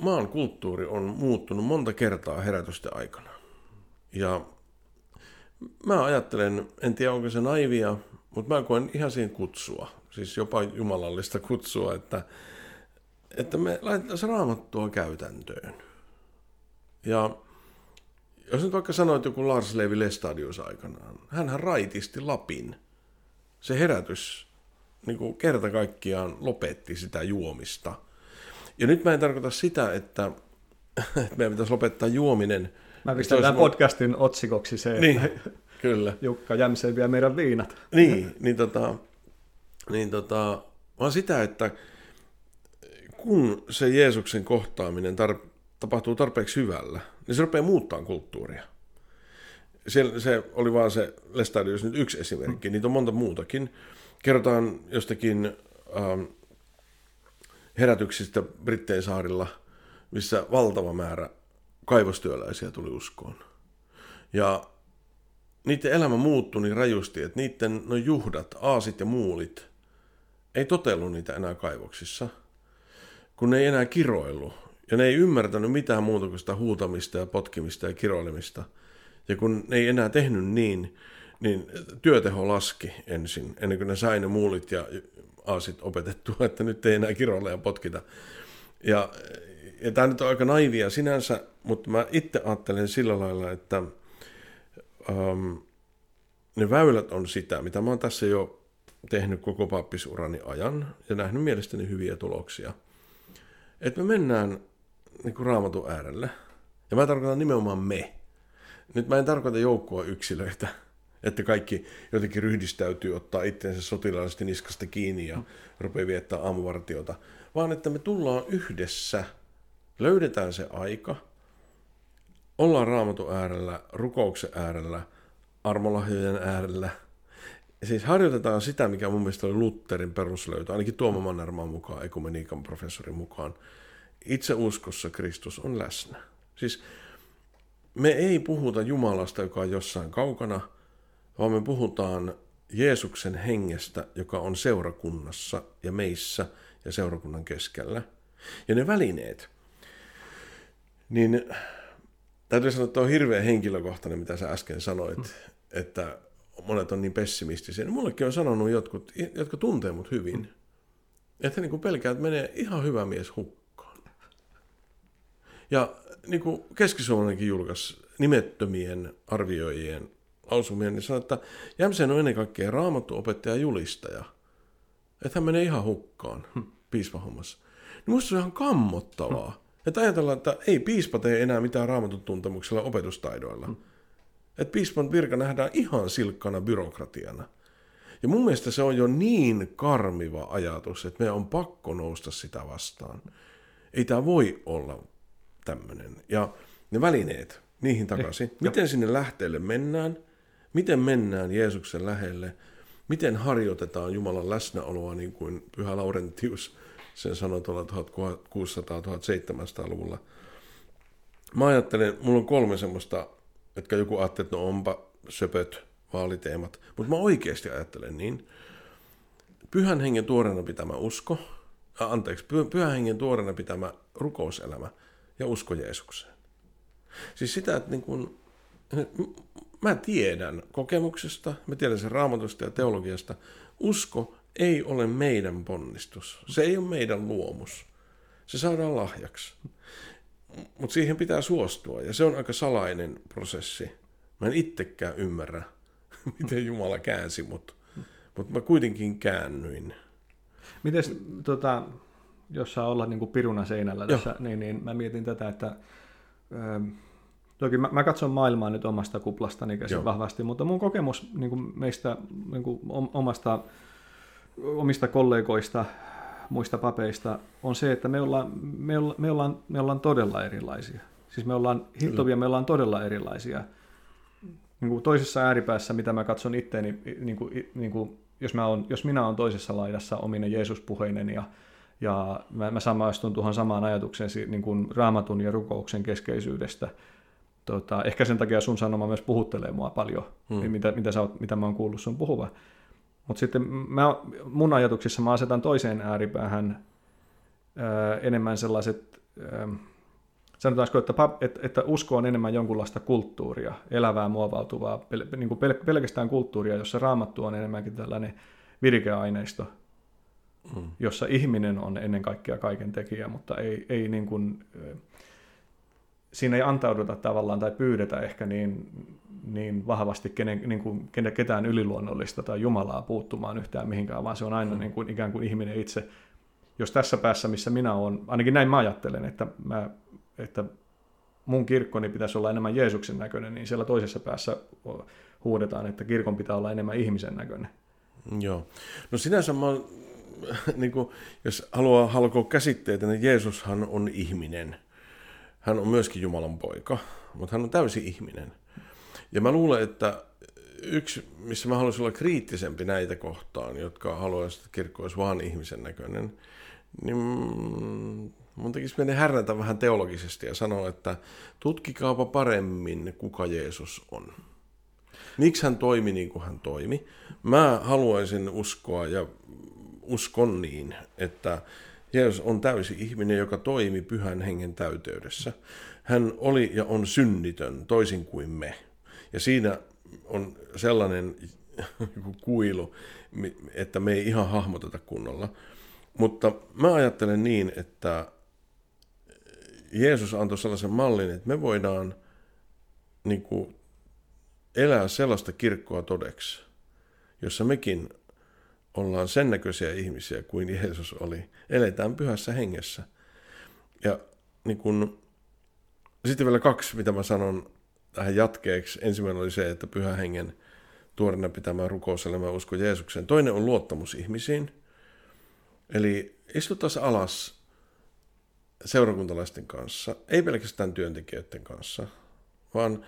maan kulttuuri on muuttunut monta kertaa herätysten aikana. Ja mä ajattelen, en tiedä onko se naivia, mutta mä koen ihan siinä kutsua, siis jopa jumalallista kutsua, että, että me laitetaan raamattua käytäntöön. Ja jos nyt vaikka sanoit joku Lars Levi Lestadius aikanaan, hän raitisti Lapin. Se herätys niin kuin kerta kaikkiaan lopetti sitä juomista. Ja nyt mä en tarkoita sitä, että, että meidän pitäisi lopettaa juominen. Mä pistän tämän podcastin otsikoksi se, niin, että kyllä. Jukka Jämseen vie meidän viinat. Niin, niin, tota, niin tota, vaan sitä, että kun se Jeesuksen kohtaaminen tar- tapahtuu tarpeeksi hyvällä, niin se rupeaa muuttaa kulttuuria. Se, se oli vaan se Lestadius nyt yksi esimerkki, niitä on monta muutakin. Kerrotaan jostakin ähm, herätyksistä Brittein saarilla, missä valtava määrä kaivostyöläisiä tuli uskoon. Ja niiden elämä muuttui niin rajusti, että niiden no juhdat, aasit ja muulit, ei totellut niitä enää kaivoksissa, kun ne ei enää kiroillut, ja ne ei ymmärtänyt mitään muuta kuin sitä huutamista ja potkimista ja kiroilemista. Ja kun ne ei enää tehnyt niin, niin työteho laski ensin, ennen kuin ne sai ne muulit ja aasit opetettua, että nyt ei enää ja potkita. Ja, ja tämä nyt on aika naivia sinänsä, mutta mä itse ajattelen sillä lailla, että um, ne väylät on sitä, mitä mä oon tässä jo tehnyt koko pappisurani ajan ja nähnyt mielestäni hyviä tuloksia. Että me mennään niin kuin raamatun äärellä. Ja mä tarkoitan nimenomaan me. Nyt mä en tarkoita joukkoa yksilöitä, että kaikki jotenkin ryhdistäytyy, ottaa itseensä sotilaallisesti niskasta kiinni ja rupeaa viettää aamuvartiota, vaan että me tullaan yhdessä, löydetään se aika, ollaan raamatun äärellä, rukouksen äärellä, armolahjojen äärellä. Siis harjoitetaan sitä, mikä mun mielestä oli Lutherin peruslöytö, ainakin Tuomo Mannermaan mukaan, ekumeniikan professorin mukaan, itse uskossa Kristus on läsnä. Siis me ei puhuta Jumalasta, joka on jossain kaukana, vaan me puhutaan Jeesuksen hengestä, joka on seurakunnassa ja meissä ja seurakunnan keskellä. Ja ne välineet, niin täytyy sanoa, että on hirveän henkilökohtainen, mitä sä äsken sanoit, mm. että monet on niin pessimistisiä. Niin mullekin on sanonut jotkut, jotka tuntee mut hyvin, mm. että niin kuin pelkää, että menee ihan hyvä mies hukkaan ja niin kuin Keski-Suomenkin julkaisi nimettömien arvioijien lausumia, niin sanoi, että Jämsen on ennen kaikkea raamattu opettaja julistaja. Että hän menee ihan hukkaan hmm. piispahommassa. Niin musta se on ihan kammottavaa. Hmm. Että ajatellaan, että ei piispa tee enää mitään raamatun tuntemuksella opetustaidoilla. Hmm. Että piispan virka nähdään ihan silkkana byrokratiana. Ja mun mielestä se on jo niin karmiva ajatus, että meidän on pakko nousta sitä vastaan. Ei tämä voi olla tämmöinen. Ja ne välineet, niihin takaisin. Eh, Miten sinne lähteelle mennään? Miten mennään Jeesuksen lähelle? Miten harjoitetaan Jumalan läsnäoloa, niin kuin Pyhä Laurentius sen sanoi tuolla 1600-1700-luvulla. Mä ajattelen, mulla on kolme semmoista, jotka joku ajattelee, että no onpa söpöt vaaliteemat, mutta mä oikeasti ajattelen niin. Pyhän hengen tuoreena pitämä usko, äh, anteeksi, pyhän hengen tuoreena pitämä rukouselämä ja usko Jeesukseen. Siis sitä, että niin kun, mä tiedän kokemuksesta, mä tiedän sen raamatusta ja teologiasta, usko ei ole meidän ponnistus. Se ei ole meidän luomus. Se saadaan lahjaksi. Mutta siihen pitää suostua, ja se on aika salainen prosessi. Mä en itsekään ymmärrä, miten Jumala käänsi mut, mutta mä kuitenkin käännyin. Miten tota, jos saa olla niin kuin piruna seinällä tässä, niin, niin mä mietin tätä, että ähm, Toki mä, mä katson maailmaa nyt omasta kuplastani käsin Joo. vahvasti, mutta mun kokemus niin kuin meistä niin kuin omasta, omista kollegoista, muista papeista on se, että me ollaan, me, ollaan, me, ollaan, me ollaan todella erilaisia. Siis me ollaan hittovia, me ollaan todella erilaisia. Niin kuin toisessa ääripäässä, mitä mä katson itteeni, niin kuin, niin kuin, jos, mä on, jos minä olen toisessa laidassa ominen Jeesuspuheinen ja ja mä, mä samaistun tuohon samaan ajatukseen niin kuin raamatun ja rukouksen keskeisyydestä. Tota, ehkä sen takia sun sanoma myös puhuttelee mua paljon, hmm. mitä, mitä, sä oot, mitä mä oon kuullut sun puhuva. Mutta sitten mä, mun ajatuksissa mä asetan toiseen ääripäähän ää, enemmän sellaiset, ää, sanotaanko, että, että, että usko on enemmän jonkunlaista kulttuuria, elävää, muovautuvaa, pel, niin kuin pel, pelkästään kulttuuria, jossa raamattu on enemmänkin tällainen virikeaineisto, hmm. jossa ihminen on ennen kaikkea kaiken tekijä, mutta ei, ei niin kuin, siinä ei antauduta tavallaan tai pyydetä ehkä niin, niin vahvasti kenen, niin kuin, ketään yliluonnollista tai Jumalaa puuttumaan yhtään mihinkään, vaan se on aina mm. niin kuin, ikään kuin ihminen itse. Jos tässä päässä, missä minä olen, ainakin näin mä ajattelen, että, mä, että mun kirkkoni pitäisi olla enemmän Jeesuksen näköinen, niin siellä toisessa päässä huudetaan, että kirkon pitää olla enemmän ihmisen näköinen. Joo. No sinänsä mä niin kuin, jos haluaa halkoa käsitteitä, niin Jeesushan on ihminen – hän on myöskin Jumalan poika, mutta hän on täysi ihminen. Ja mä luulen, että yksi, missä mä haluaisin olla kriittisempi näitä kohtaan, jotka haluaisivat, että kirkko olisi vaan ihmisen näköinen, niin mun tekisi mennä härnätä vähän teologisesti ja sanoa, että tutkikaapa paremmin, kuka Jeesus on. Miksi hän toimi niin kuin hän toimi? Mä haluaisin uskoa ja uskon niin, että Jeesus on täysi ihminen, joka toimi pyhän hengen täyteydessä. Hän oli ja on synnitön, toisin kuin me. Ja siinä on sellainen kuilu, että me ei ihan hahmoteta kunnolla. Mutta mä ajattelen niin, että Jeesus antoi sellaisen mallin, että me voidaan niin kuin, elää sellaista kirkkoa todeksi, jossa mekin ollaan sen näköisiä ihmisiä kuin Jeesus oli. Eletään pyhässä hengessä. Ja niin kun, sitten vielä kaksi, mitä mä sanon tähän jatkeeksi. Ensimmäinen oli se, että pyhä hengen tuorena pitämään rukouselämä usko Jeesukseen. Toinen on luottamus ihmisiin. Eli istuttaisiin alas seurakuntalaisten kanssa, ei pelkästään työntekijöiden kanssa, vaan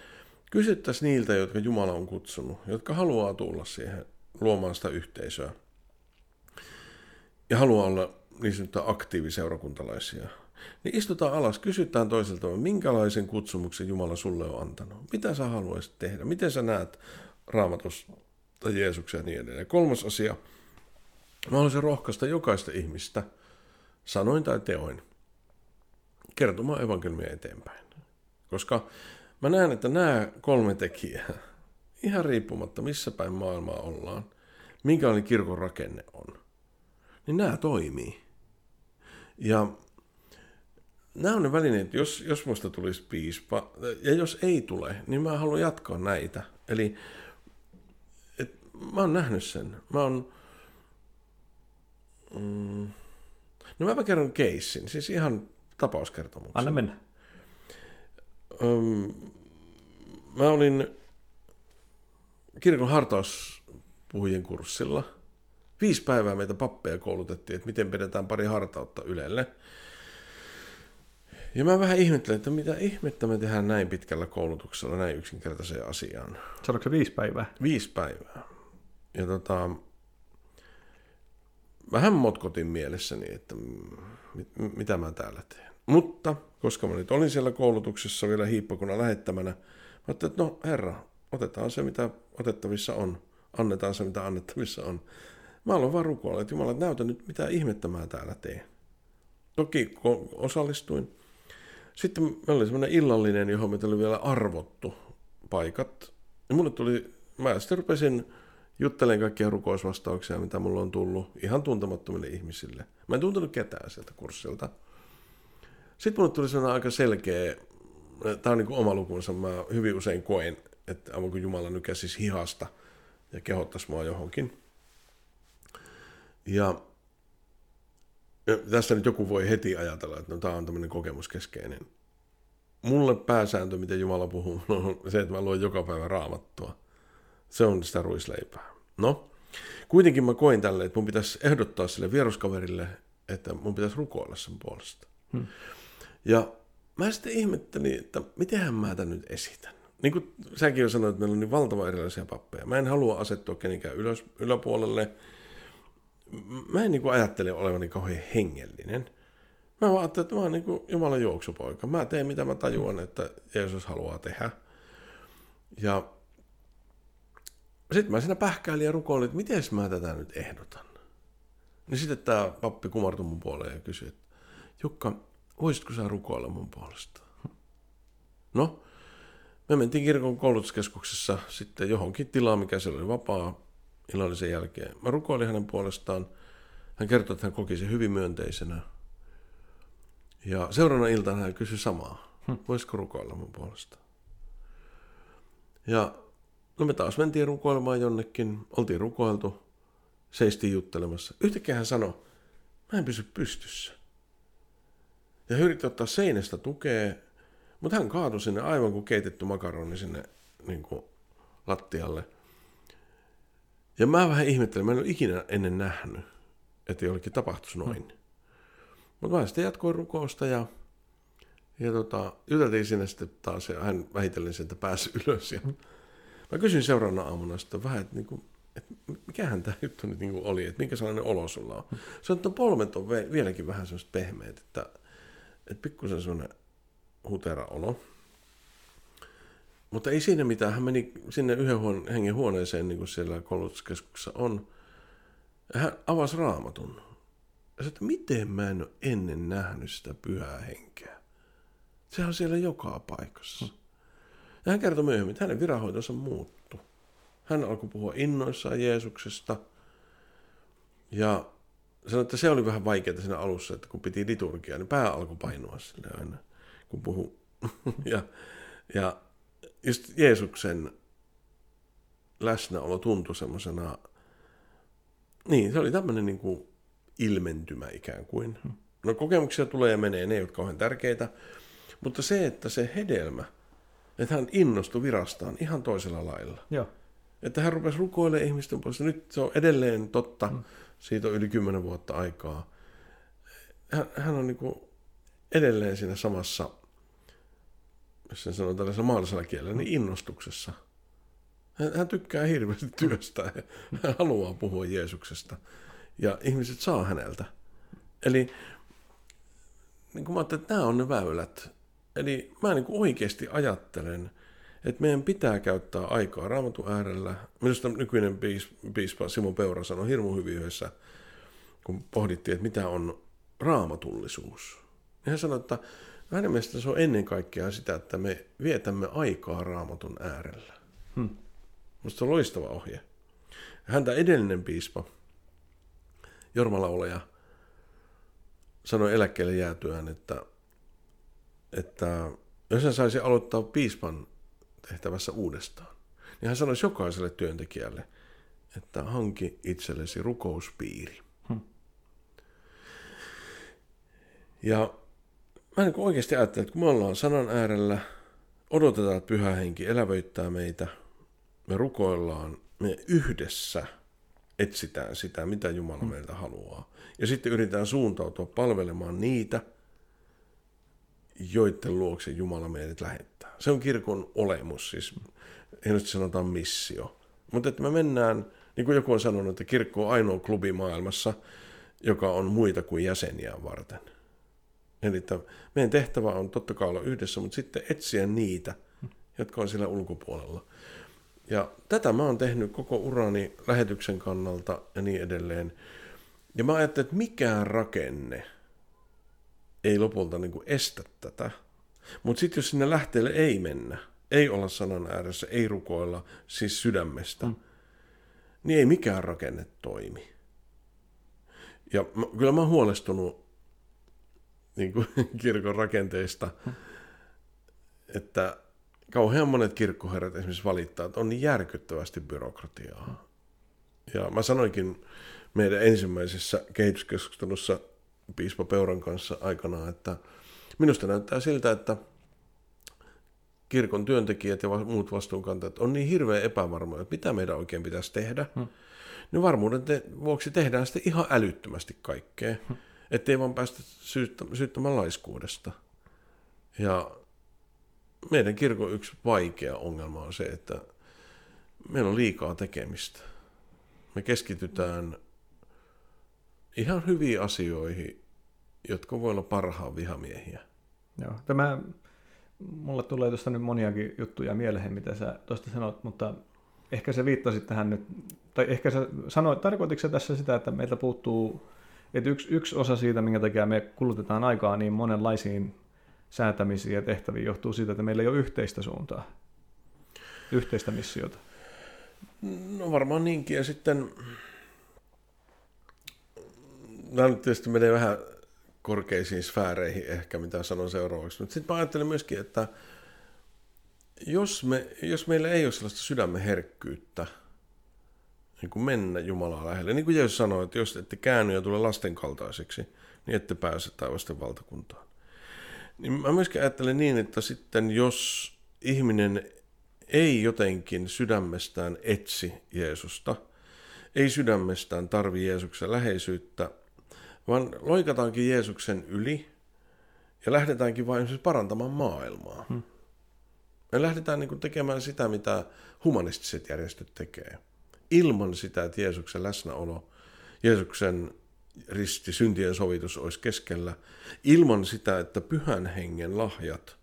kysyttäisiin niiltä, jotka Jumala on kutsunut, jotka haluaa tulla siihen luomaan sitä yhteisöä ja haluaa olla niin sanottuja aktiiviseurakuntalaisia, niin istutaan alas, kysytään toiselta, minkälaisen kutsumuksen Jumala sulle on antanut. Mitä sä haluaisit tehdä? Miten sä näet raamatus tai Jeesuksen ja niin edelleen. Kolmas asia, mä haluaisin rohkaista jokaista ihmistä, sanoin tai teoin, kertomaan evankeliumia eteenpäin. Koska mä näen, että nämä kolme tekijää, ihan riippumatta missä päin maailmaa ollaan, minkälainen kirkon rakenne on, niin nämä toimii. Ja nämä on ne välineet, jos, jos musta tulisi piispa, ja jos ei tule, niin mä haluan jatkaa näitä. Eli et, mä oon nähnyt sen. Mä oon... Mm, no mä kerron keissin, siis ihan tapauskertomuksen. Anna mennä. Öm, mä olin kirkon hartauspuhujien kurssilla. Viisi päivää meitä pappeja koulutettiin, että miten pidetään pari hartautta Ylelle. Ja mä vähän ihmettelen, että mitä ihmettä me tehdään näin pitkällä koulutuksella näin yksinkertaiseen asiaan. Sanoiko se viisi päivää? Viisi päivää. Ja tota, vähän motkotin mielessäni, että mit, mitä mä täällä teen. Mutta koska mä nyt olin siellä koulutuksessa vielä hiippakuna lähettämänä, mä ajattelin, että no herra, otetaan se mitä otettavissa on, annetaan se mitä annettavissa on. Mä aloin vaan rukoilla, että Jumala, näytä nyt mitä ihmettä mä täällä teen. Toki osallistuin. Sitten meillä oli semmoinen illallinen, johon meitä oli vielä arvottu paikat. Ja mulle tuli, mä sitten rupesin juttelen kaikkia rukousvastauksia, mitä mulla on tullut ihan tuntemattomille ihmisille. Mä en tuntenut ketään sieltä kurssilta. Sitten mulle tuli sellainen aika selkeä, tämä on niin kuin oma lukunsa, mä hyvin usein koen, että aivan kuin Jumala nykäsisi hihasta ja kehottaisi mua johonkin. Ja, ja tässä nyt joku voi heti ajatella, että no, tämä on tämmöinen kokemuskeskeinen. Mulle pääsääntö, miten Jumala puhuu, on se, että mä luen joka päivä raamattua. Se on sitä ruisleipää. No, kuitenkin mä koin tälle, että mun pitäisi ehdottaa sille vieruskaverille, että mun pitäisi rukoilla sen puolesta. Hmm. Ja mä sitten ihmettelin, että mitenhän mä tämän nyt esitän. Niin kuin säkin jo sanoit, että meillä on niin valtava erilaisia pappeja. Mä en halua asettua kenenkään ylös, yläpuolelle. Mä en niin kuin ajattele olevani kauhean hengellinen. Mä vaan ajattelin, että mä oon niin Jumalan juoksupoika. Mä teen mitä mä tajuan, että Jeesus haluaa tehdä. Ja sitten mä siinä pähkäilin ja rukoilin, että miten mä tätä nyt ehdotan. Niin sitten tämä pappi kumartui mun puoleen ja kysyi, että Jukka, voisitko sä rukoilla mun puolesta? No, me mentiin kirkon koulutuskeskuksessa sitten johonkin tilaan, mikä siellä oli vapaa illallisen jälkeen. Mä rukoilin hänen puolestaan. Hän kertoi, että hän koki sen hyvin myönteisenä. Ja seuraavana iltana hän kysyi samaa. Hm. Voisiko rukoilla mun puolesta? Ja no me taas mentiin rukoilemaan jonnekin. Oltiin rukoiltu. Seistiin juttelemassa. Yhtäkkiä hän sanoi, mä en pysy pystyssä. Ja hän yritti ottaa seinästä tukea, mutta hän kaatui sinne aivan kuin keitetty makaroni sinne niin kuin lattialle. Ja mä vähän ihmettelin, mä en ole ikinä ennen nähnyt, että jollekin tapahtuisi noin. Hmm. Mutta mä sitten jatkoin rukousta ja, ja tota, juteltiin sinne sitten taas ja hän vähitellen sieltä pääsi ylös. Ja. Mä kysyin seuraavana aamuna sitten vähän, että, niin kuin, että mikähän tämä juttu nyt niin kuin oli, että minkä sellainen olo sulla on. Se on, että polmet on vieläkin vähän semmoista pehmeät, että että pikkusen semmoinen hutera olo. Mutta ei siinä mitään. Hän meni sinne yhden huone, hengen huoneeseen, niin kuin siellä koulutuskeskuksessa on. Hän avasi raamatun. Ja että miten mä en ole ennen nähnyt sitä pyhää henkeä. Se on siellä joka paikassa. Ja hän kertoi myöhemmin, että hänen viranhoitonsa muuttui. Hän alkoi puhua innoissaan Jeesuksesta. Ja Sanoin, että se oli vähän vaikeaa siinä alussa, että kun piti liturgia, niin pää alkoi painua sille aina, kun puhu. ja, ja just Jeesuksen läsnäolo tuntui semmoisena, niin se oli tämmöinen niin kuin ilmentymä ikään kuin. No kokemuksia tulee ja menee, ne ei ole kauhean tärkeitä, mutta se, että se hedelmä, että hän innostui virastaan ihan toisella lailla. Joo. Että hän rupesi rukoilemaan ihmisten puolesta. Nyt se on edelleen totta. Mm siitä on yli kymmenen vuotta aikaa. Hän, hän on niin kuin edelleen siinä samassa, jos sen sanoo tällaisella maallisella kielellä, niin innostuksessa. Hän, hän tykkää hirveästi työstä. Hän haluaa puhua Jeesuksesta. Ja ihmiset saa häneltä. Eli niin kuin mä ajattelin, että nämä on ne väylät. Eli mä niin kuin oikeasti ajattelen, että meidän pitää käyttää aikaa raamatun äärellä. Minusta nykyinen piispa Simon Peura sanoi hirmu hyvin yhdessä, kun pohdittiin, että mitä on raamatullisuus. Ja hän sanoi, että hänen mielestä se on ennen kaikkea sitä, että me vietämme aikaa raamatun äärellä. Hmm. Minusta se on loistava ohje. Häntä edellinen piispa, Jorma Lauleja, sanoi eläkkeelle jäätyään, että, että jos hän saisi aloittaa piispan tehtävässä uudestaan. niin hän sanoisi jokaiselle työntekijälle, että hanki itsellesi rukouspiiri. Hmm. Ja mä niin oikeasti ajattelen, että kun me ollaan sanan äärellä, odotetaan, että pyhä henki elävöittää meitä, me rukoillaan, me yhdessä etsitään sitä, mitä Jumala hmm. meiltä haluaa. Ja sitten yritetään suuntautua palvelemaan niitä, joiden luokse Jumala meidät lähettää. Se on kirkon olemus, siis hienosti sanotaan missio. Mutta että me mennään, niin kuin joku on sanonut, että kirkko on ainoa klubi maailmassa, joka on muita kuin jäseniä varten. Eli että meidän tehtävä on totta kai olla yhdessä, mutta sitten etsiä niitä, jotka on siellä ulkopuolella. Ja tätä mä oon tehnyt koko urani lähetyksen kannalta ja niin edelleen. Ja mä ajattelin, että mikään rakenne ei lopulta niin kuin estä tätä. Mutta sitten jos sinne lähteelle ei mennä, ei olla sanan ääressä, ei rukoilla, siis sydämestä, mm. niin ei mikään rakenne toimi. Ja mä, kyllä mä oon huolestunut niin kuin, kirkon rakenteista, että kauhean monet kirkkoherrat esimerkiksi valittaa, että on niin järkyttävästi byrokratiaa. Ja mä sanoinkin meidän ensimmäisessä kehityskeskustelussa piispa Peuran kanssa aikanaan, että minusta näyttää siltä, että kirkon työntekijät ja muut vastuunkantajat on niin hirveän epävarmoja, että mitä meidän oikein pitäisi tehdä. Hmm. Niin varmuuden te- vuoksi tehdään sitten ihan älyttömästi kaikkea, hmm. Ettei vaan päästä syyttä- syyttämään laiskuudesta. Ja meidän kirkon yksi vaikea ongelma on se, että meillä on liikaa tekemistä. Me keskitytään ihan hyviin asioihin, jotka voi olla parhaan vihamiehiä. Joo, tämä, mulle tulee tuosta nyt moniakin juttuja mieleen, mitä sä tuosta sanot, mutta ehkä se viittasi tähän nyt, tai ehkä sä sanoit, tarkoititko tässä sitä, että meiltä puuttuu, että yksi, yksi osa siitä, minkä takia me kulutetaan aikaa niin monenlaisiin säätämisiin ja tehtäviin, johtuu siitä, että meillä ei ole yhteistä suuntaa, yhteistä missiota. No varmaan niinkin, ja sitten nämä nyt tietysti menee vähän korkeisiin sfääreihin ehkä, mitä sanon seuraavaksi. Mutta sitten mä ajattelen myöskin, että jos, me, jos meillä ei ole sellaista sydämen herkkyyttä, niin kuin mennä Jumalaa lähelle, niin kuin Jeesus sanoi, että jos ette käänny ja tule lasten kaltaiseksi, niin ette pääse taivasten valtakuntaan. Niin mä myöskin ajattelen niin, että sitten jos ihminen ei jotenkin sydämestään etsi Jeesusta, ei sydämestään tarvi Jeesuksen läheisyyttä, vaan loikataankin Jeesuksen yli ja lähdetäänkin vain parantamaan maailmaa. Hmm. Me lähdetään niin tekemään sitä, mitä humanistiset järjestöt tekee. Ilman sitä, että Jeesuksen läsnäolo, Jeesuksen risti, syntien sovitus olisi keskellä. Ilman sitä, että pyhän hengen lahjat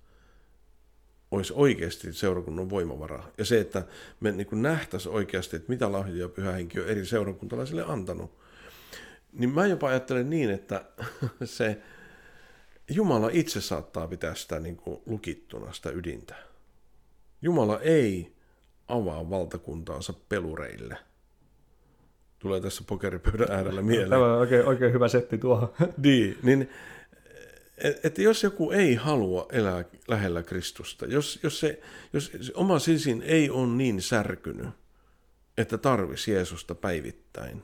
olisi oikeasti seurakunnan voimavara. Ja se, että me niin nähtäisiin oikeasti, että mitä lahjoja pyhä henki on eri seurakuntalaisille antanut. Niin mä jopa ajattelen niin, että se Jumala itse saattaa pitää sitä niin kuin lukittuna, sitä ydintä. Jumala ei avaa valtakuntaansa pelureille. Tulee tässä pokeripöydän äärellä mieleen. Tämä on oikein, oikein hyvä setti tuohon. niin, niin että jos joku ei halua elää lähellä Kristusta, jos, jos, se, jos se oma sisin ei ole niin särkynyt, että tarvisi Jeesusta päivittäin,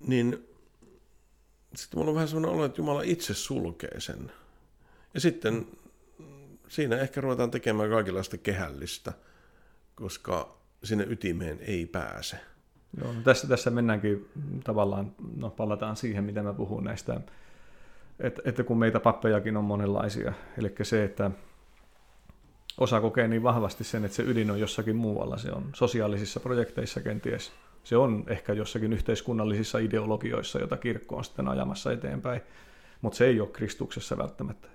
niin sitten mulla on vähän sellainen olo, että Jumala itse sulkee sen. Ja sitten siinä ehkä ruvetaan tekemään kaikenlaista kehällistä, koska sinne ytimeen ei pääse. Joo, no tässä, tässä mennäänkin tavallaan, no palataan siihen, mitä mä puhun näistä, että, että kun meitä pappejakin on monenlaisia, eli se, että osa kokee niin vahvasti sen, että se ydin on jossakin muualla, se on sosiaalisissa projekteissa kenties – se on ehkä jossakin yhteiskunnallisissa ideologioissa, jota kirkko on sitten ajamassa eteenpäin, mutta se ei ole Kristuksessa välttämättä.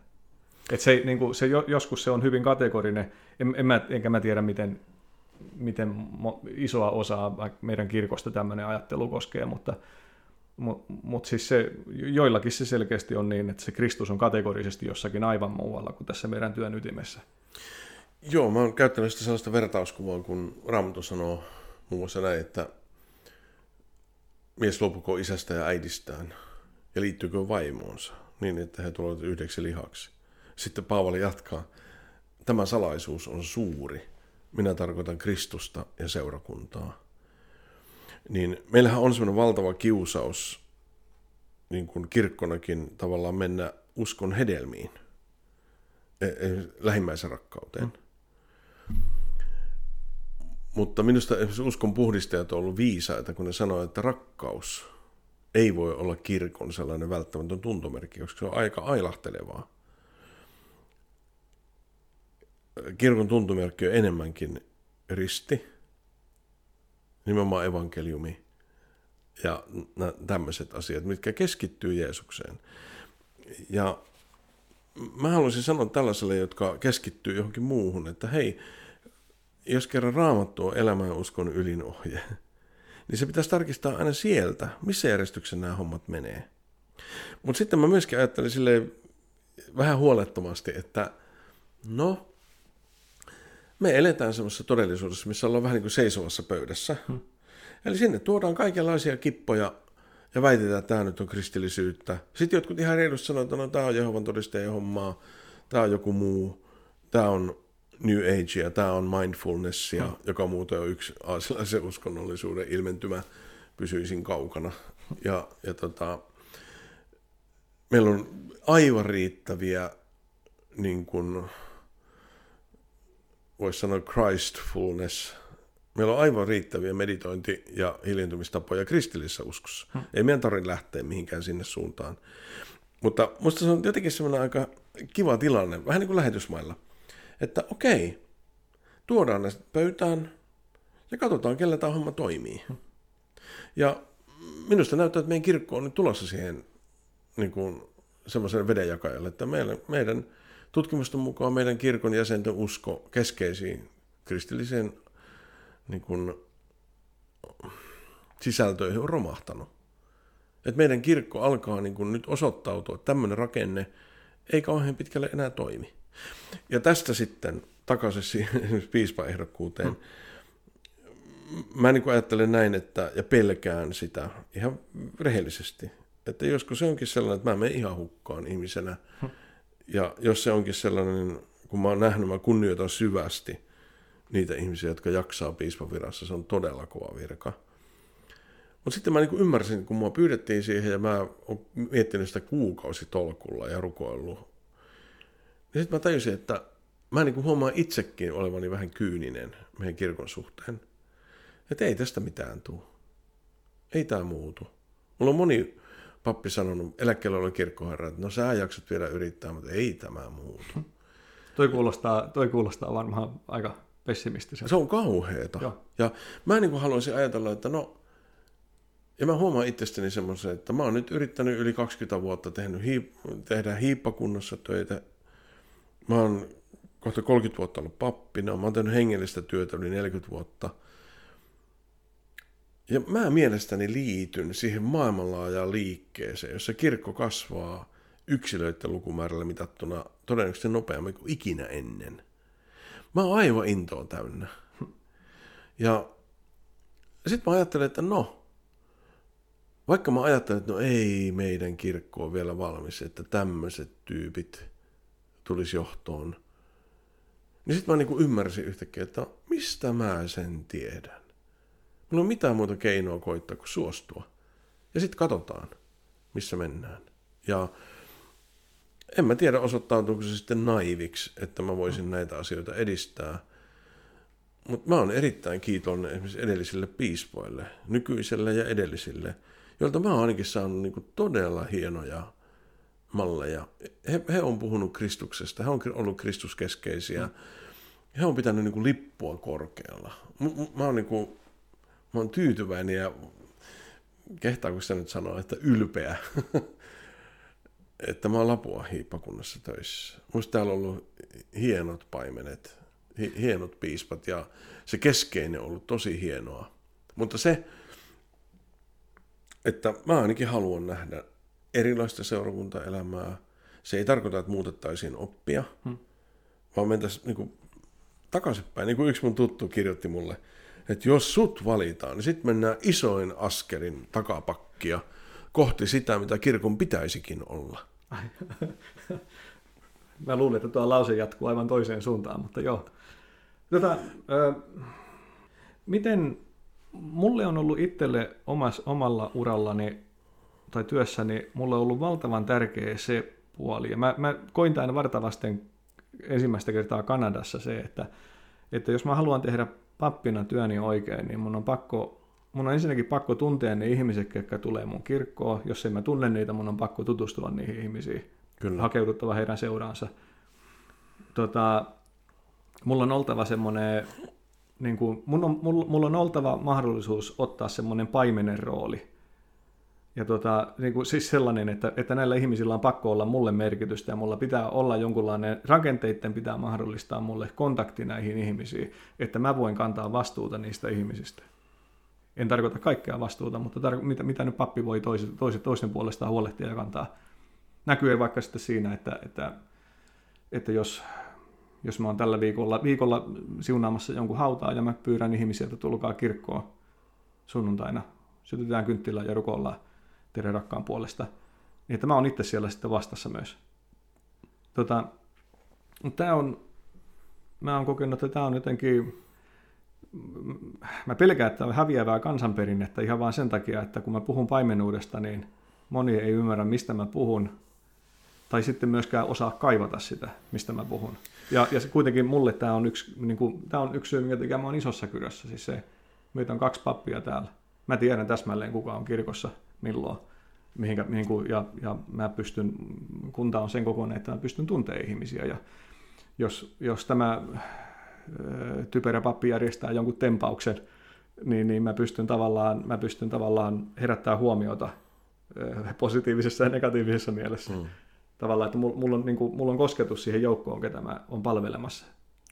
Et se, niin kuin, se, joskus se on hyvin kategorinen, en, en mä, enkä mä tiedä miten, miten isoa osaa meidän kirkosta tämmöinen ajattelu koskee, mutta, mutta, mutta siis se, joillakin se selkeästi on niin, että se Kristus on kategorisesti jossakin aivan muualla kuin tässä meidän työn ytimessä. Joo, mä oon käyttänyt sitä sellaista vertauskuvaa, kun Raamattu sanoo muun muassa näin, että mies luopuko isästä ja äidistään ja liittyykö vaimoonsa niin, että he tulevat yhdeksi lihaksi. Sitten Paavali jatkaa, tämä salaisuus on suuri, minä tarkoitan Kristusta ja seurakuntaa. Niin meillähän on semmoinen valtava kiusaus niin kuin kirkkonakin tavallaan mennä uskon hedelmiin, e, e, lähimmäisen rakkauteen. Mm. Mutta minusta esimerkiksi uskon puhdistajat on ollut viisaita, kun ne sanoo, että rakkaus ei voi olla kirkon sellainen välttämätön tuntomerkki, koska se on aika ailahtelevaa. Kirkon tuntomerkki on enemmänkin risti, nimenomaan evankeliumi ja tämmöiset asiat, mitkä keskittyy Jeesukseen. Ja mä haluaisin sanoa tällaiselle, jotka keskittyy johonkin muuhun, että hei, jos kerran raamattu on elämän uskon ylinohje, niin se pitäisi tarkistaa aina sieltä, missä järjestyksen nämä hommat menee. Mutta sitten mä myöskin ajattelin sille vähän huolettomasti, että no, me eletään semmoisessa todellisuudessa, missä ollaan vähän niin kuin seisovassa pöydässä. Hmm. Eli sinne tuodaan kaikenlaisia kippoja ja väitetään, että tämä nyt on kristillisyyttä. Sitten jotkut ihan reilusti sanoo, että no, tämä on Jehovan todistajien hommaa, tämä on joku muu, tämä on New Agea, tämä on mindfulnessia, hmm. joka muuten on yksi aasialaisen uskonnollisuuden ilmentymä, pysyisin kaukana. Ja, ja tota, meillä on aivan riittäviä niin kuin, voisi sanoa Christfulness. Meillä on aivan riittäviä meditointi- ja hiljentymistapoja kristillisessä uskossa. Hmm. Ei meidän tarvitse lähteä mihinkään sinne suuntaan. Mutta musta se on jotenkin semmoinen aika kiva tilanne, vähän niin kuin lähetysmailla, että okei, tuodaan ne pöytään ja katsotaan, kellä tämä homma toimii. Hmm. Ja minusta näyttää, että meidän kirkko on nyt tulossa siihen niin kuin semmoisen vedenjakajalle, että meidän, meidän tutkimusten mukaan meidän kirkon jäsenten usko keskeisiin kristilliseen niin kuin, sisältöihin on romahtanut. Et meidän kirkko alkaa niin kuin nyt osoittautua, että tämmöinen rakenne ei kauhean pitkälle enää toimi. Ja tästä sitten takaisin siihen piispaehdokkuuteen. Hmm. Mä niin kuin ajattelen näin, että, ja pelkään sitä ihan rehellisesti, että joskus se onkin sellainen, että mä menen ihan hukkaan ihmisenä, hmm. Ja jos se onkin sellainen, kun mä oon nähnyt, mä kunnioitan syvästi niitä ihmisiä, jotka jaksaa piispavirassa, se on todella kova virka. Mutta sitten mä niin ymmärsin, kun mua pyydettiin siihen ja mä oon miettinyt sitä kuukausitolkulla ja rukoillut, niin sitten mä tajusin, että mä niin huomaan itsekin olevani vähän kyyninen meidän kirkon suhteen. Että ei tästä mitään tule. Ei tämä muutu. Mulla on moni pappi sanonut, eläkkeellä oli kirkkoherra, että no sä jaksat vielä yrittää, mutta ei tämä muutu. toi, kuulostaa, toi kuulostaa varmaan aika pessimistisesti. Se on kauheeta. Joo. Ja mä niin kuin haluaisin ajatella, että no, ja mä huomaan itsestäni semmoisen, että mä oon nyt yrittänyt yli 20 vuotta tehnyt hiip- tehdä hiippakunnassa töitä. Mä oon kohta 30 vuotta ollut pappina, mä oon tehnyt hengellistä työtä yli 40 vuotta – ja mä mielestäni liityn siihen maailmanlaajaan liikkeeseen, jossa kirkko kasvaa yksilöiden lukumäärällä mitattuna todennäköisesti nopeammin kuin ikinä ennen. Mä oon aivan intoon täynnä. Ja sitten mä ajattelen, että no, vaikka mä ajattelen, että no ei meidän kirkko on vielä valmis, että tämmöiset tyypit tulisi johtoon, niin sitten mä niin ymmärsin yhtäkkiä, että mistä mä sen tiedän. Mulla on mitään muuta keinoa koittaa kuin suostua. Ja sitten katsotaan, missä mennään. Ja en mä tiedä, osoittautuuko se sitten naiviksi, että mä voisin näitä asioita edistää. Mutta mä oon erittäin kiitollinen esimerkiksi edellisille piispoille, nykyisille ja edellisille, joilta mä oon ainakin saanut niinku todella hienoja malleja. He, he on puhunut Kristuksesta, he on ollut kristuskeskeisiä. He on pitänyt niinku lippua korkealla. M- mä oon niinku mä oon tyytyväinen ja kehtaako se nyt sanoa, että ylpeä, että mä oon Lapua hiippakunnassa töissä. Musta täällä on ollut hienot paimenet, hienot piispat ja se keskeinen on ollut tosi hienoa. Mutta se, että mä ainakin haluan nähdä erilaista seurakuntaelämää. Se ei tarkoita, että muutettaisiin oppia, hmm. vaan mentäisiin niin takaisinpäin. Niin kuin yksi mun tuttu kirjoitti mulle – että jos sut valitaan, niin sitten mennään isoin askelin takapakkia kohti sitä, mitä kirkon pitäisikin olla. Mä luulen, että tuo lause jatkuu aivan toiseen suuntaan, mutta joo. Tota, ö, miten mulle on ollut itselle omas, omalla urallani tai työssäni, mulle on ollut valtavan tärkeä se puoli. Ja mä, mä koin tämän vartavasten ensimmäistä kertaa Kanadassa se, että, että jos mä haluan tehdä pappina työni oikein, niin mun on pakko mun on ensinnäkin pakko tuntea ne ihmiset, jotka tulee mun kirkkoon. Jos en mä tunne niitä, mun on pakko tutustua niihin ihmisiin. Kyllä. Hakeuduttava heidän seuraansa. Tota, mulla on oltava semmoinen, niin kuin, mun on, mulla, mulla on oltava mahdollisuus ottaa semmoinen paimenen rooli. Ja tota, niin kuin, siis sellainen, että, että näillä ihmisillä on pakko olla mulle merkitystä ja mulla pitää olla jonkunlainen, rakenteiden pitää mahdollistaa mulle kontakti näihin ihmisiin, että mä voin kantaa vastuuta niistä ihmisistä. En tarkoita kaikkea vastuuta, mutta tarko- mitä, mitä nyt pappi voi toisen, toisen, toisen puolestaan huolehtia ja kantaa. Näkyy vaikka sitten siinä, että, että, että jos, jos mä oon tällä viikolla, viikolla siunaamassa jonkun hautaa ja mä pyydän ihmisiä, että tulkaa kirkkoon sunnuntaina, sytytään kynttilä ja rukoillaan teidän rakkaan puolesta, niin että mä oon itse siellä sitten vastassa myös. Tota, tämä on, mä oon kokenut, että tämä on jotenkin mä pelkään, että on häviävää kansanperinnettä ihan vain sen takia, että kun mä puhun paimenuudesta, niin moni ei ymmärrä, mistä mä puhun, tai sitten myöskään osaa kaivata sitä, mistä mä puhun. Ja, ja se kuitenkin mulle tämä on yksi, niin kuin, tämä on yksi syy, minkä takia mä oon isossa kyrössä. Siis se, meitä on kaksi pappia täällä. Mä tiedän täsmälleen, kuka on kirkossa milloin. Mihinkä, mihin, ja, ja mä pystyn, kunta on sen kokoinen, että mä pystyn tuntemaan ihmisiä. Ja jos, jos tämä typerä pappi järjestää jonkun tempauksen, niin, niin mä, pystyn tavallaan, mä pystyn tavallaan herättää huomiota positiivisessa ja negatiivisessa mielessä. Mm. Tavallaan, että mulla on, niin kuin, mulla on kosketus siihen joukkoon, ketä mä on palvelemassa.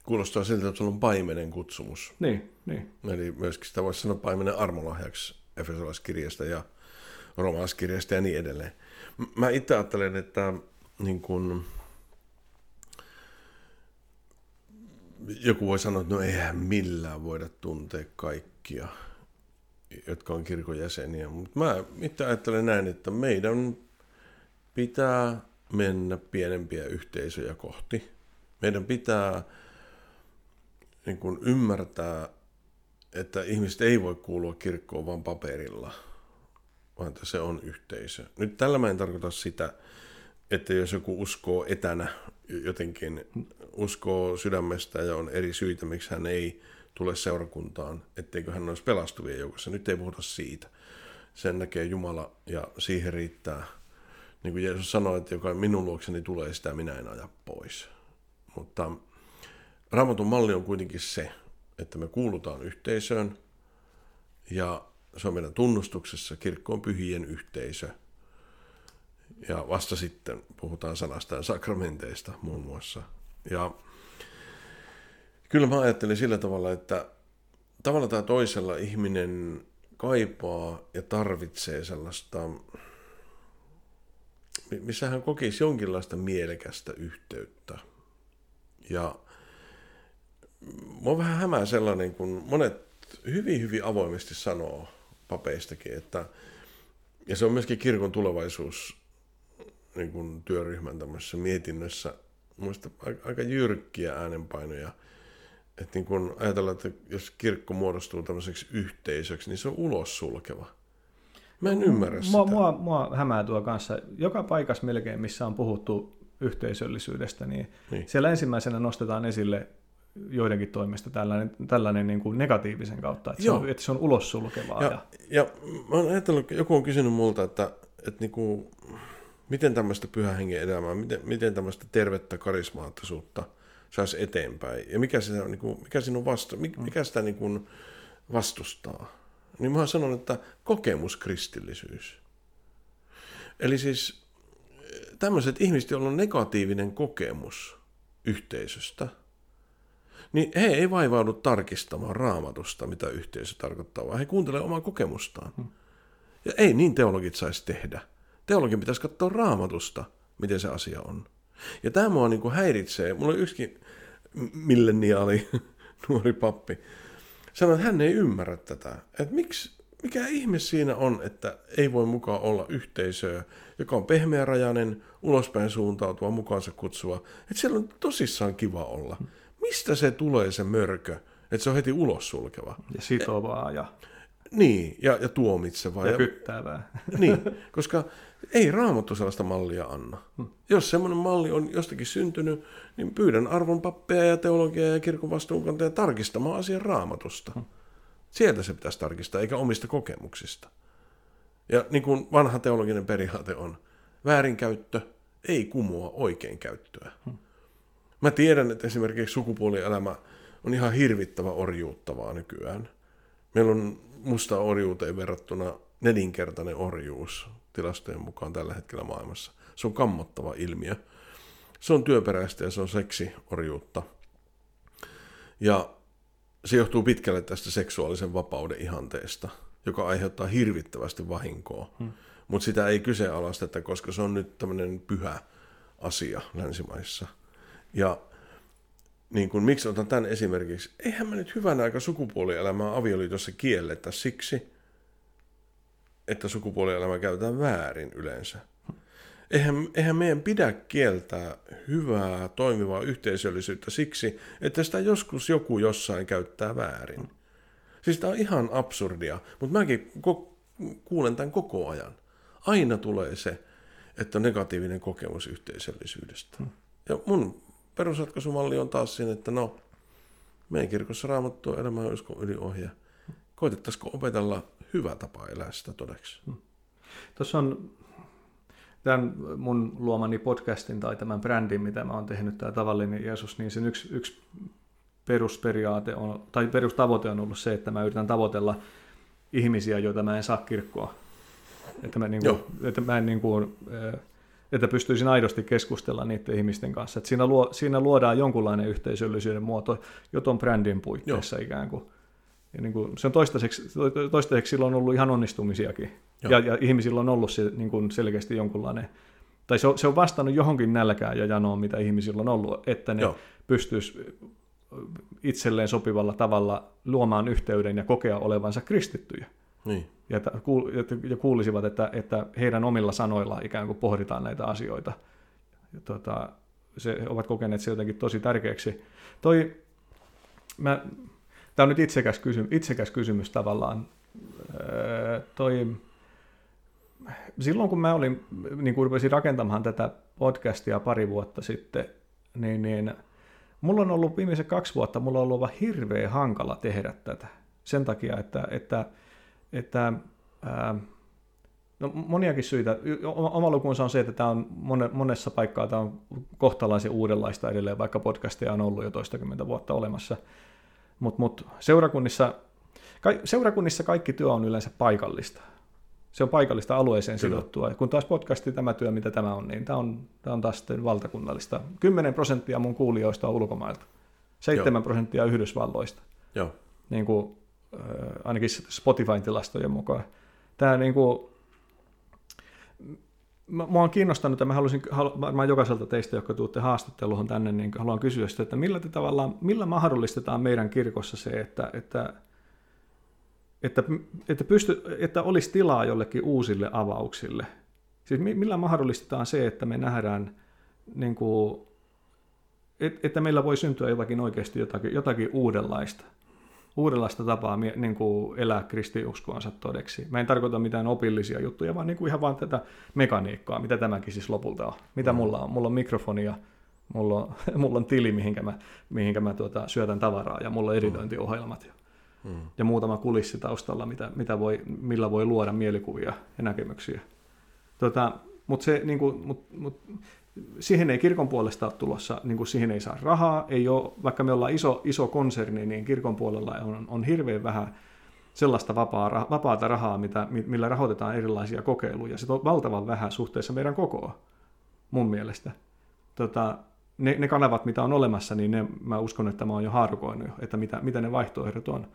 Kuulostaa siltä, että sulla on paimenen kutsumus. Niin, niin. Eli myöskin sitä voisi sanoa paimenen armolahjaksi Efesolaiskirjasta ja Romalaiskirjasta ja niin edelleen. Mä itse ajattelen, että niin kun, joku voi sanoa, että no eihän millään voida tuntea kaikkia, jotka on kirkon jäseniä. Mutta mä itse ajattelen näin, että meidän pitää mennä pienempiä yhteisöjä kohti. Meidän pitää niin kuin ymmärtää, että ihmiset ei voi kuulua kirkkoon vain paperilla, vaan että se on yhteisö. Nyt tällä mä en tarkoita sitä, että jos joku uskoo etänä jotenkin uskoo sydämestä ja on eri syitä, miksi hän ei tule seurakuntaan, etteikö hän olisi pelastuvien joukossa. Nyt ei puhuta siitä. Sen näkee Jumala ja siihen riittää. Niin kuin Jeesus sanoi, että joka minun luokseni tulee, sitä minä en aja pois. Mutta Raamatun malli on kuitenkin se, että me kuulutaan yhteisöön ja se on meidän tunnustuksessa kirkkoon pyhien yhteisö. Ja vasta sitten puhutaan sanasta ja sakramenteista muun muassa. Ja kyllä mä ajattelin sillä tavalla, että tavalla tai toisella ihminen kaipaa ja tarvitsee sellaista, missä hän kokisi jonkinlaista mielekästä yhteyttä. Ja mua vähän hämää sellainen, kun monet hyvin, hyvin avoimesti sanoo papeistakin, että, ja se on myöskin kirkon tulevaisuus niin kuin työryhmän tämmöisessä mietinnössä, muista aika jyrkkiä äänenpainoja. Että niin kun ajatellaan, että jos kirkko muodostuu tämmöiseksi yhteisöksi, niin se on ulos sulkeva. Mä en ymmärrä mua, sitä. Mua, mua hämää tuo kanssa. Joka paikassa melkein, missä on puhuttu yhteisöllisyydestä, niin, niin. siellä ensimmäisenä nostetaan esille joidenkin toimesta tällainen, tällainen niin kuin negatiivisen kautta, että, se on, että se on ulos sulkevaa. Ja, ja... ja mä oon ajatellut, joku on kysynyt multa, että, että niin kuin, miten tämmöistä pyhän hengen elämää, miten, miten tämmöistä tervettä karismaattisuutta saisi eteenpäin. Ja mikä, se niin kuin, mikä, siinä on vasta, mikä sitä niin kuin vastustaa. Niin mä sanon, että kokemuskristillisyys. Eli siis tämmöiset ihmiset, joilla on negatiivinen kokemus yhteisöstä, niin he ei vaivaudu tarkistamaan raamatusta, mitä yhteisö tarkoittaa, vaan he kuuntelevat omaa kokemustaan. Hmm. Ja ei niin teologit saisi tehdä. Teologin pitäisi katsoa raamatusta, miten se asia on. Ja tämä mua niin kuin häiritsee. Mulla oli yksikin milleniaali nuori pappi. Sanoi, että hän ei ymmärrä tätä. Että miksi, mikä ihme siinä on, että ei voi mukaan olla yhteisöä, joka on pehmeärajainen, ulospäin suuntautua, mukaansa kutsua. Että siellä on tosissaan kiva olla. Mistä se tulee se mörkö, että se on heti ulos sulkeva. Ja sitovaa ja, Niin, ja, ja tuomitsevaa. ja kyttäävää. Niin, koska ei raamattu sellaista mallia anna. Jos semmoinen malli on jostakin syntynyt, niin pyydän arvon pappeja ja teologia ja kirkon vastuunkantaja tarkistamaan asian raamatusta. Sieltä se pitäisi tarkistaa, eikä omista kokemuksista. Ja niin kuin vanha teologinen periaate on, väärinkäyttö ei kumoa oikeinkäyttöä. Mä tiedän, että esimerkiksi sukupuolielämä on ihan hirvittävä orjuuttavaa nykyään. Meillä on musta orjuuteen verrattuna nelinkertainen orjuus tilastojen mukaan tällä hetkellä maailmassa. Se on kammottava ilmiö. Se on työperäistä ja se on seksiorjuutta. Ja se johtuu pitkälle tästä seksuaalisen vapauden ihanteesta, joka aiheuttaa hirvittävästi vahinkoa. Hmm. Mutta sitä ei kyseenalaisteta, koska se on nyt tämmöinen pyhä asia länsimaissa. Ja niin kun, miksi otan tämän esimerkiksi? Eihän mä nyt hyvänä aika sukupuolielämää avioliitossa kielletä siksi, että sukupuolielämä käytetään väärin yleensä. Eihän, eihän meidän pidä kieltää hyvää, toimivaa yhteisöllisyyttä siksi, että sitä joskus joku jossain käyttää väärin. Siis tämä on ihan absurdia, mutta mäkin ko- kuulen tämän koko ajan. Aina tulee se, että on negatiivinen kokemus yhteisöllisyydestä. Ja mun perusratkaisumalli on taas siinä, että no, meidän kirkossa raamattu on elämä uskon yliohje. Koitettaisiko opetella hyvä tapa elää sitä todeksi? Tuossa on tämän mun luomani podcastin tai tämän brändin, mitä mä oon tehnyt, tämä tavallinen Jeesus, niin sen yksi, yksi perusperiaate on, tai perustavoite on ollut se, että mä yritän tavoitella ihmisiä, joita mä en saa kirkkoa. Että mä, niin kuin, että mä en niin kuin, että pystyisin aidosti keskustella niiden ihmisten kanssa. Että siinä, luo, siinä luodaan jonkunlainen yhteisöllisyyden muoto jo tuon brändin puitteissa Joo. ikään kuin. Ja niin kuin, se on toistaiseksi, toistaiseksi silloin ollut ihan onnistumisiakin. Ja, ja ihmisillä on ollut se, niin kuin selkeästi jonkunlainen, tai se on, se on vastannut johonkin nälkään ja janoon, mitä ihmisillä on ollut, että ne pystyisi itselleen sopivalla tavalla luomaan yhteyden ja kokea olevansa kristittyjä. Niin. Ja, ja kuulisivat, että, että heidän omilla sanoilla ikään kuin pohditaan näitä asioita. Ja, tota, se, he ovat kokeneet se jotenkin tosi tärkeäksi. Toi, mä, tämä on nyt itsekäs kysymys, itsekäs kysymys tavallaan. Öö, toi, silloin kun mä olin, niin kun rupesin rakentamaan tätä podcastia pari vuotta sitten, niin, niin mulla on ollut viimeiset kaksi vuotta, mulla on ollut hirveän hankala tehdä tätä. Sen takia, että, että, että ää, no moniakin syitä. Oma lukunsa on se, että tämä on monessa paikkaa tämä on kohtalaisen uudenlaista edelleen, vaikka podcasteja on ollut jo toistakymmentä vuotta olemassa. Mutta mut seurakunnissa, ka, seurakunnissa kaikki työ on yleensä paikallista se on paikallista alueeseen Kyllä. sidottua. Kun taas podcasti tämä työ, mitä tämä on, niin tämä on, tämä on taas sitten valtakunnallista. 10 prosenttia mun kuulijoista on ulkomailta, 7 Joo. prosenttia Yhdysvalloista. Joo. Niin kuin, ainakin Spotifyn tilastojen mukaan. Tämä niin kuin, mä oon kiinnostanut, ja mä haluaisin, varmaan jokaiselta teistä, jotka tuutte haastatteluun tänne, niin haluan kysyä sitä, että millä, te tavallaan, millä mahdollistetaan meidän kirkossa se, että, että että, että, pysty, että olisi tilaa jollekin uusille avauksille. Siis millä mahdollistetaan se, että me nähdään, niin kuin, että meillä voi syntyä jotakin oikeasti jotakin, jotakin uudenlaista. Uudenlaista tapaa niin kuin elää kristiuskoansa todeksi. Mä en tarkoita mitään opillisia juttuja, vaan niin kuin ihan vaan tätä mekaniikkaa, mitä tämäkin siis lopulta on. Mitä mm. mulla on? Mulla on mikrofoni ja mulla on, mulla on tili, mihinkä mä, mihinkä mä tuota, syötän tavaraa ja mulla on editointiohjelmat mm. ja muutama kulissi taustalla, mitä, mitä voi, millä voi luoda mielikuvia ja näkemyksiä. Tota, mutta se, niin kuin, mut, mut, siihen ei kirkon puolesta ole tulossa, niin kuin siihen ei saa rahaa, ei ole, vaikka me ollaan iso, iso konserni, niin kirkon puolella on, on hirveän vähän sellaista vapaa, vapaata rahaa, mitä, millä rahoitetaan erilaisia kokeiluja. Se on valtavan vähän suhteessa meidän kokoa, mun mielestä. Tota, ne, ne kanavat, mitä on olemassa, niin ne, mä uskon, että mä oon jo haarukoinut, että mitä, mitä ne vaihtoehdot on.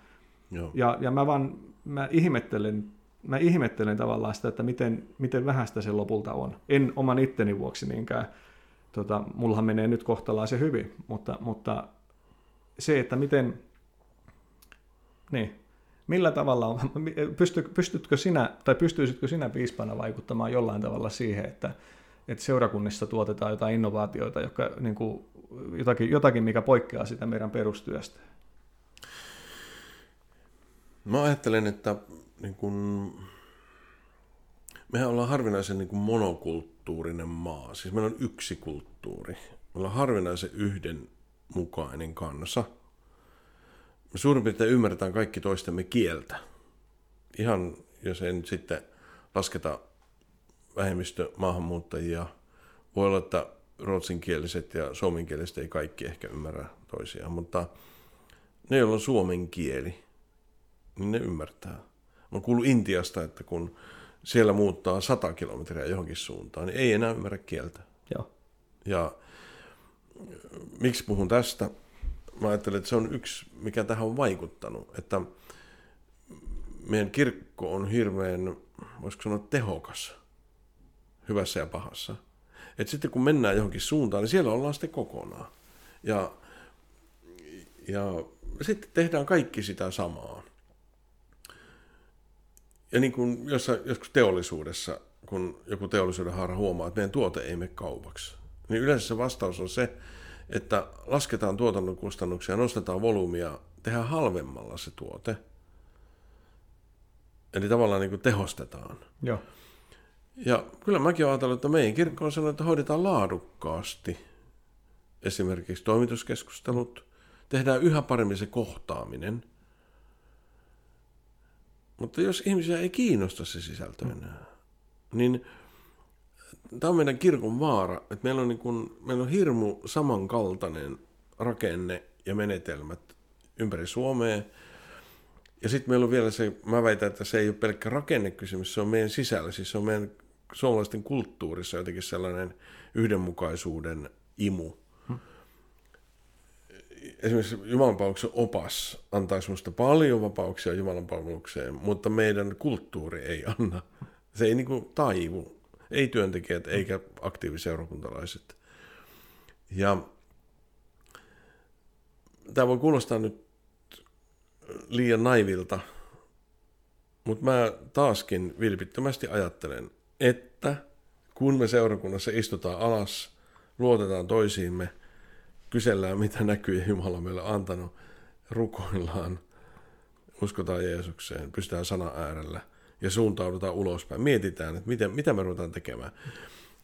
Joo. Ja, ja mä vaan mä ihmettelen, mä ihmettelen tavallaan sitä, että miten, miten vähäistä se lopulta on. En oman itteni vuoksi niinkään. Tota, mullahan menee nyt se hyvin, mutta, mutta se, että miten, niin, millä tavalla, on, pysty, pystytkö sinä, tai pystyisitkö sinä piispana vaikuttamaan jollain tavalla siihen, että, että seurakunnissa tuotetaan jotain innovaatioita, jotka, niin kuin, jotakin, jotakin, mikä poikkeaa sitä meidän perustyöstä? Mä ajattelen, että niin kun, mehän ollaan harvinaisen niin monokulttuurinen maa. Siis meillä on yksi kulttuuri. Me ollaan harvinaisen yhdenmukainen kansa. Me suurin piirtein ymmärretään kaikki toistemme kieltä. Ihan, jos nyt sitten lasketa vähemmistö maahanmuuttajia. Voi olla, että ruotsinkieliset ja suomenkieliset ei kaikki ehkä ymmärrä toisiaan, mutta ne, joilla on suomen kieli, niin ne ymmärtää. Mä kuullut Intiasta, että kun siellä muuttaa 100 kilometriä johonkin suuntaan, niin ei enää ymmärrä kieltä. Joo. Ja miksi puhun tästä? Mä ajattelen, että se on yksi, mikä tähän on vaikuttanut, että meidän kirkko on hirveän, voisiko sanoa, tehokas hyvässä ja pahassa. Et sitten kun mennään johonkin suuntaan, niin siellä ollaan sitten kokonaan. Ja, ja sitten tehdään kaikki sitä samaa. Ja niin kuin jossain, joskus teollisuudessa, kun joku teollisuuden haara huomaa, että meidän tuote ei mene kaupaksi, niin yleensä se vastaus on se, että lasketaan tuotannon kustannuksia, nostetaan volyymia, tehdään halvemmalla se tuote. Eli tavallaan niin kuin tehostetaan. Joo. Ja kyllä mäkin olen ajatellut, että meidän kirkko on sellainen, että hoidetaan laadukkaasti esimerkiksi toimituskeskustelut, tehdään yhä paremmin se kohtaaminen. Mutta jos ihmisiä ei kiinnosta se sisältö enää, niin tämä on meidän kirkon vaara, että meillä on, niin kuin, meillä on hirmu samankaltainen rakenne ja menetelmät ympäri Suomea. Ja sitten meillä on vielä se, mä väitän, että se ei ole pelkkä rakennekysymys, se on meidän sisällä, siis se on meidän suomalaisten kulttuurissa jotenkin sellainen yhdenmukaisuuden imu. Esimerkiksi Jumalanpalveluksen opas antaa sinusta paljon vapauksia Jumalanpalvelukseen, mutta meidän kulttuuri ei anna. Se ei niin kuin taivu. Ei työntekijät eikä aktiiviseurakuntalaiset. Ja tämä voi kuulostaa nyt liian naivilta, mutta mä taaskin vilpittömästi ajattelen, että kun me seurakunnassa istutaan alas, luotetaan toisiimme, kysellään mitä näkyy Jumala meille antanut, rukoillaan, uskotaan Jeesukseen, pystytään sana äärellä ja suuntaudutaan ulospäin. Mietitään, että miten, mitä me ruvetaan tekemään.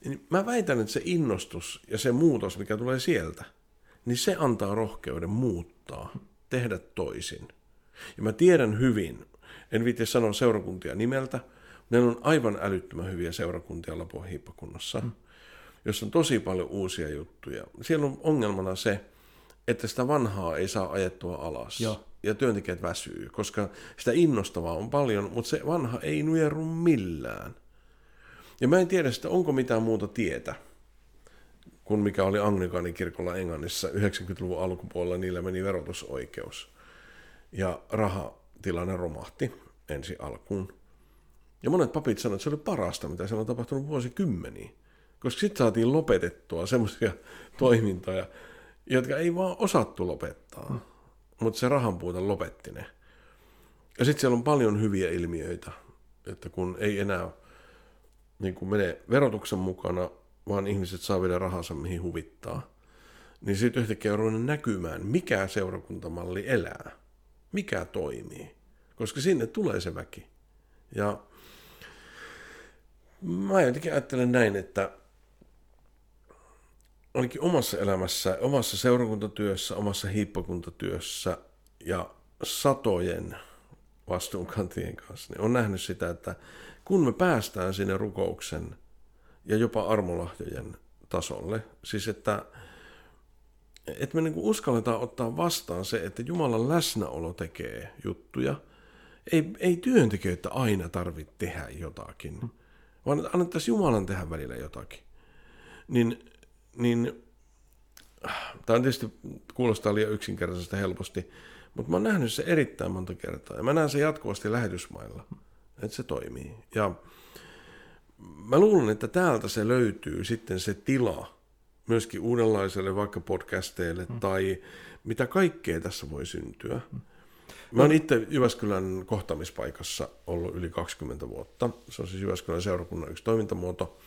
Niin mä väitän, että se innostus ja se muutos, mikä tulee sieltä, niin se antaa rohkeuden muuttaa, tehdä toisin. Ja mä tiedän hyvin, en viitti sanoa seurakuntia nimeltä, Meillä on aivan älyttömän hyviä seurakuntia Lapon hiippakunnassa, mm. Jossa on tosi paljon uusia juttuja. Siellä on ongelmana se, että sitä vanhaa ei saa ajettua alas. Joo. Ja työntekijät väsyy, koska sitä innostavaa on paljon, mutta se vanha ei nujeru millään. Ja mä en tiedä sitä, onko mitään muuta tietä, kuin mikä oli Anglikaanin kirkolla Englannissa 90-luvun alkupuolella, niillä meni verotusoikeus. Ja rahatilanne romahti ensi alkuun. Ja monet papit sanoivat, että se oli parasta, mitä siellä on tapahtunut vuosikymmeniä. Koska sitten saatiin lopetettua semmoisia toimintoja, jotka ei vaan osattu lopettaa. Mm. Mutta se rahan puute lopetti ne. Ja sitten siellä on paljon hyviä ilmiöitä, että kun ei enää niin kun menee verotuksen mukana, vaan ihmiset saa viedä rahansa mihin huvittaa, niin sitten yhtäkkiä on näkymään, mikä seurakuntamalli elää, mikä toimii, koska sinne tulee se väki. Ja Mä jotenkin ajattelen näin, että ainakin omassa elämässä, omassa seurakuntatyössä, omassa hiippakuntatyössä ja satojen vastuunkantien kanssa, niin on nähnyt sitä, että kun me päästään sinne rukouksen ja jopa armolahjojen tasolle, siis että, että me niin uskalletaan ottaa vastaan se, että Jumalan läsnäolo tekee juttuja, ei, ei työntekijöitä aina tarvitse tehdä jotakin. Vaan annettaisiin Jumalan tehdä välillä jotakin. Niin, niin tämä on tietysti kuulostaa liian yksinkertaisesti helposti, mutta mä oon nähnyt se erittäin monta kertaa. Ja mä näen se jatkuvasti lähetysmailla, että se toimii. Ja mä luulen, että täältä se löytyy sitten se tila myöskin uudenlaiselle vaikka podcasteille mm. tai mitä kaikkea tässä voi syntyä. Mm. Mä oon itse Jyväskylän kohtaamispaikassa ollut yli 20 vuotta. Se on siis Jyväskylän seurakunnan yksi toimintamuoto.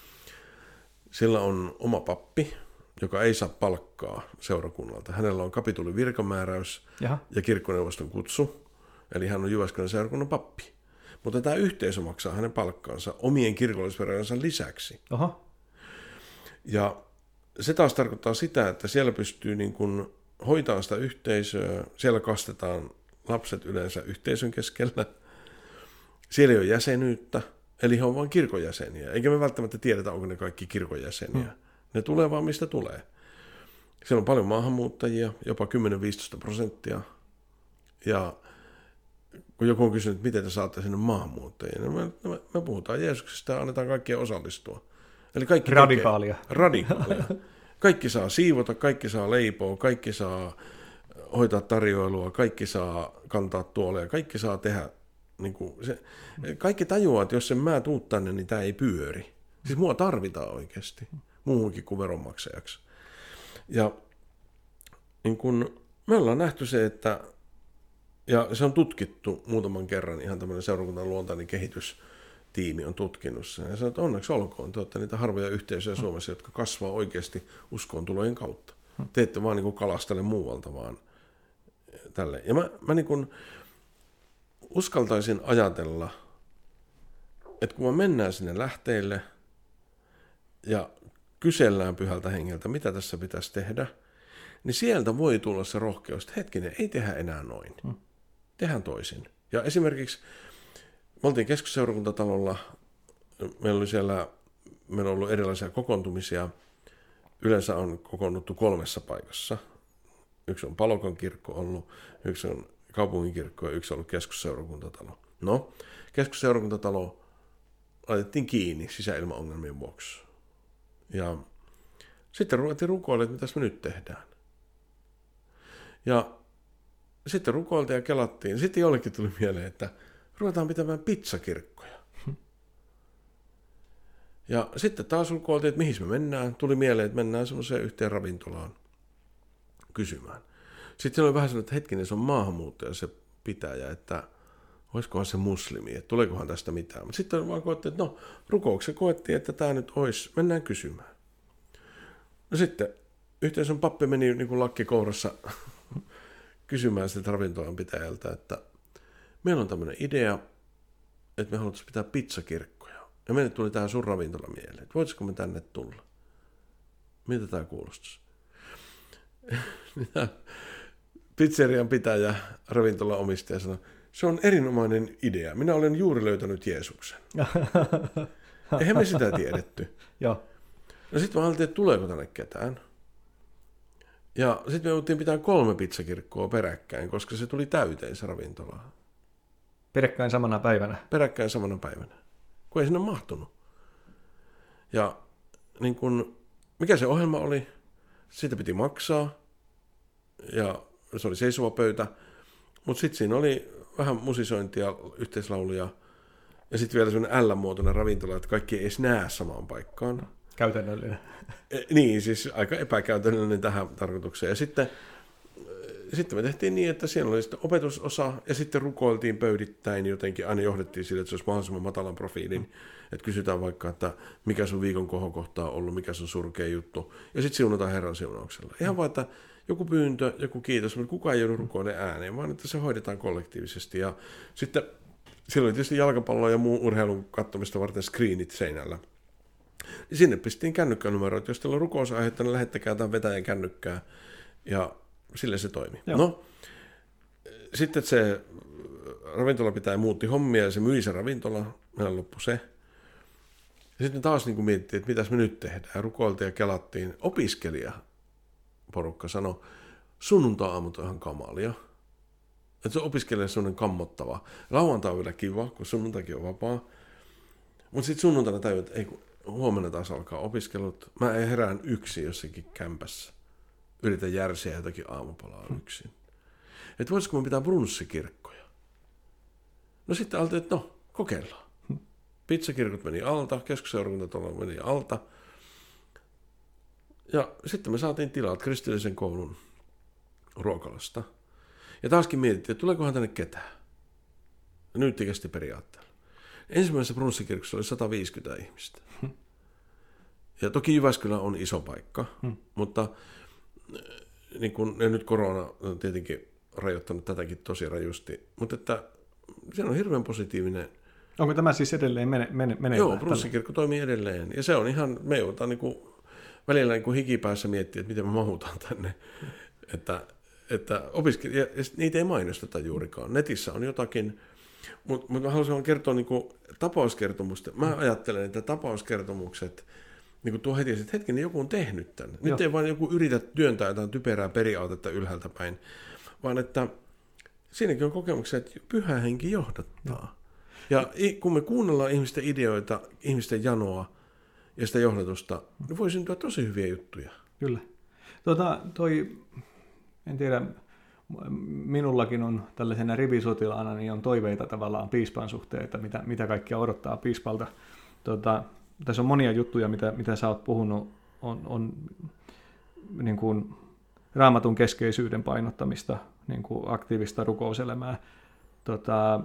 Sillä on oma pappi, joka ei saa palkkaa seurakunnalta. Hänellä on kapitulin virkamääräys Jaha. ja kirkkoneuvoston kutsu, eli hän on Jyväskylän seurakunnan pappi. Mutta tämä yhteisö maksaa hänen palkkaansa omien kirkollisverojensa lisäksi. Oho. Ja se taas tarkoittaa sitä, että siellä pystyy niin kuin hoitaa sitä yhteisöä, siellä kastetaan lapset yleensä yhteisön keskellä. Siellä ei ole jäsenyyttä, eli he on vain kirkojäseniä. Eikä me välttämättä tiedetä, onko ne kaikki kirkojäseniä. Hmm. Ne tulee vaan mistä tulee. Siellä on paljon maahanmuuttajia, jopa 10-15 prosenttia. Ja kun joku on kysynyt, että miten te saatte sinne maahanmuuttajia, niin me, me, me puhutaan Jeesuksesta ja annetaan kaikkien osallistua. Eli kaikki Radikaalia. Tekee, radikaalia. Kaikki saa siivota, kaikki saa leipoa, kaikki saa hoitaa tarjoilua, kaikki saa kantaa tuoleja, kaikki saa tehdä. Niin kuin se, kaikki tajuaa, että jos sen mä tuut tänne, niin tämä ei pyöri. Siis mua tarvitaan oikeasti muuhunkin kuin veronmaksajaksi. Ja niin kun, me ollaan nähty se, että ja se on tutkittu muutaman kerran, ihan tämmöinen seurakunnan luontainen kehitystiimi on tutkinut sen. Ja sanoo, että onneksi olkoon, te olette niitä harvoja yhteisöjä Suomessa, jotka kasvaa oikeasti uskoon tulojen kautta. Te ette vaan niin kalastele muualta, vaan tälle. Ja mä, mä niin kuin uskaltaisin ajatella, että kun me mennään sinne lähteille ja kysellään pyhältä hengeltä, mitä tässä pitäisi tehdä, niin sieltä voi tulla se rohkeus, että hetkinen, ei tehdä enää noin. Hmm. Tehdään toisin. Ja esimerkiksi me oltiin keskusseurakuntatalolla, meillä oli siellä, meillä on ollut erilaisia kokoontumisia, yleensä on kokoonnuttu kolmessa paikassa. Yksi on Palokon kirkko ollut, yksi on kaupunginkirkko ja yksi ollut keskusseurakuntatalo. No, keskusseurakuntatalo laitettiin kiinni sisäilmaongelmien vuoksi. Ja sitten ruvettiin rukoilemaan, että mitä me nyt tehdään. Ja sitten rukoiltiin ja kelattiin. Sitten jollekin tuli mieleen, että ruvetaan pitämään pizzakirkkoja. Ja sitten taas rukoiltiin, että mihin me mennään. Tuli mieleen, että mennään semmoiseen yhteen ravintolaan kysymään. Sitten oli vähän sellainen, että hetkinen, se on maahanmuuttaja se pitäjä, että olisikohan se muslimi, että tuleekohan tästä mitään. Mutta sitten vaan koettiin, että no, rukouksen koettiin, että tämä nyt olisi, mennään kysymään. No sitten yhteisön pappi meni niin kuin lakki kourassa kysymään siltä ravintolan pitäjältä, että meillä on tämmöinen idea, että me haluttaisiin pitää pizzakirkkoja. Ja meille tuli tähän sun ravintola mieleen, että voisiko me tänne tulla? Mitä tämä kuulostaisi? Pizzerian pitäjä, ravintolan omistaja sanoi, se on erinomainen idea. Minä olen juuri löytänyt Jeesuksen. Eihän me sitä tiedetty. Joo. No sitten mä ajattelin, että tuleeko tänne ketään. Ja sitten me jouduttiin pitää kolme pizzakirkkoa peräkkäin, koska se tuli täyteen se ravintola. Peräkkäin samana päivänä. Peräkkäin samana päivänä. Kun ei sinne mahtunut. Ja niin kun, mikä se ohjelma oli? Siitä piti maksaa. Ja se oli seisova pöytä. Mutta sitten siinä oli vähän musisointia, yhteislauluja. Ja sitten vielä sellainen L-muotoinen ravintola, että kaikki ei edes näe samaan paikkaan. Käytännöllinen. E, niin, siis aika epäkäytännöllinen tähän tarkoitukseen. Ja sitten, sitten me tehtiin niin, että siellä oli sitten opetusosa ja sitten rukoiltiin pöydittäin jotenkin, aina johdettiin sille, että se olisi mahdollisimman matalan profiilin. Mm. Että kysytään vaikka, että mikä sun viikon kohokohta on ollut, mikä sun surkea juttu. Ja sitten siunataan Herran siunauksella. Ihan vaan, että joku pyyntö, joku kiitos, mutta kukaan ei joudu rukoilemaan ääneen, vaan että se hoidetaan kollektiivisesti. Ja sitten siellä oli tietysti jalkapalloa ja muun urheilun katsomista varten screenit seinällä. Sinne pistiin kännykkänumeroit. Jos teillä on rukousaihetta, niin lähettäkää tämän vetäjän kännykkää. Ja sille se toimi. Joo. No, sitten se ravintola pitää muutti hommia ja se myi se ravintola. Meillä loppui se. Ja sitten taas niin mietittiin, että mitäs me nyt tehdään. Rukoiltiin ja kelattiin. Opiskelija porukka sanoi, sunnuntai-aamut on ihan kamalia. Että se opiskelee semmoinen kammottava. Lauantai on vielä kiva, kun sunnuntaikin on vapaa. Mutta sitten sunnuntaina tajuu, että ei, huomenna taas alkaa opiskelut. Mä herään yksin jossakin kämpässä. Yritän järsiä jotakin aamupalaa yksin. Että voisiko me pitää brunssikirkkoja? No sitten altiin, että no, kokeillaan. Pizzakirkot meni alta, keskusseurakuntatalo meni alta. Ja sitten me saatiin tilat kristillisen koulun ruokalasta. Ja taaskin mietittiin, että tuleekohan tänne ketään. Ja nyt kesti periaatteella. Ensimmäisessä brunssikirkossa oli 150 ihmistä. Ja toki Jyväskylä on iso paikka, hmm. mutta niin kun, ja nyt korona on tietenkin rajoittanut tätäkin tosi rajusti, mutta että se on hirveän positiivinen. Onko tämä siis edelleen mene, mene, mene Joo, Brussikirkko toimii edelleen. Ja se on ihan, me joudutaan niin kuin, välillä niin kuin hikipäässä miettiä, että miten me mahutaan tänne. Että, että opiskelija, niitä ei mainosteta juurikaan. Netissä on jotakin, mutta mut mä haluaisin kertoa niin kuin, tapauskertomusta. Mä ajattelen, että tapauskertomukset, niin kuin tuo heti, että hetken joku on tehnyt tämän. Nyt Joo. ei vain joku yritä työntää jotain typerää periaatetta ylhäältä päin, vaan että siinäkin on kokemuksia, että pyhä henki johdattaa. Ja kun me kuunnellaan ihmisten ideoita, ihmisten janoa ja sitä johdatusta, niin voi syntyä tosi hyviä juttuja. Kyllä. Tuota, toi, en tiedä, minullakin on tällaisena rivisotilaana, niin on toiveita tavallaan piispan suhteen, että mitä, mitä kaikkia odottaa piispalta. Tuota, tässä on monia juttuja, mitä, mitä sä oot puhunut, on, on niin kuin raamatun keskeisyyden painottamista, niin kuin aktiivista rukouselämää, tota,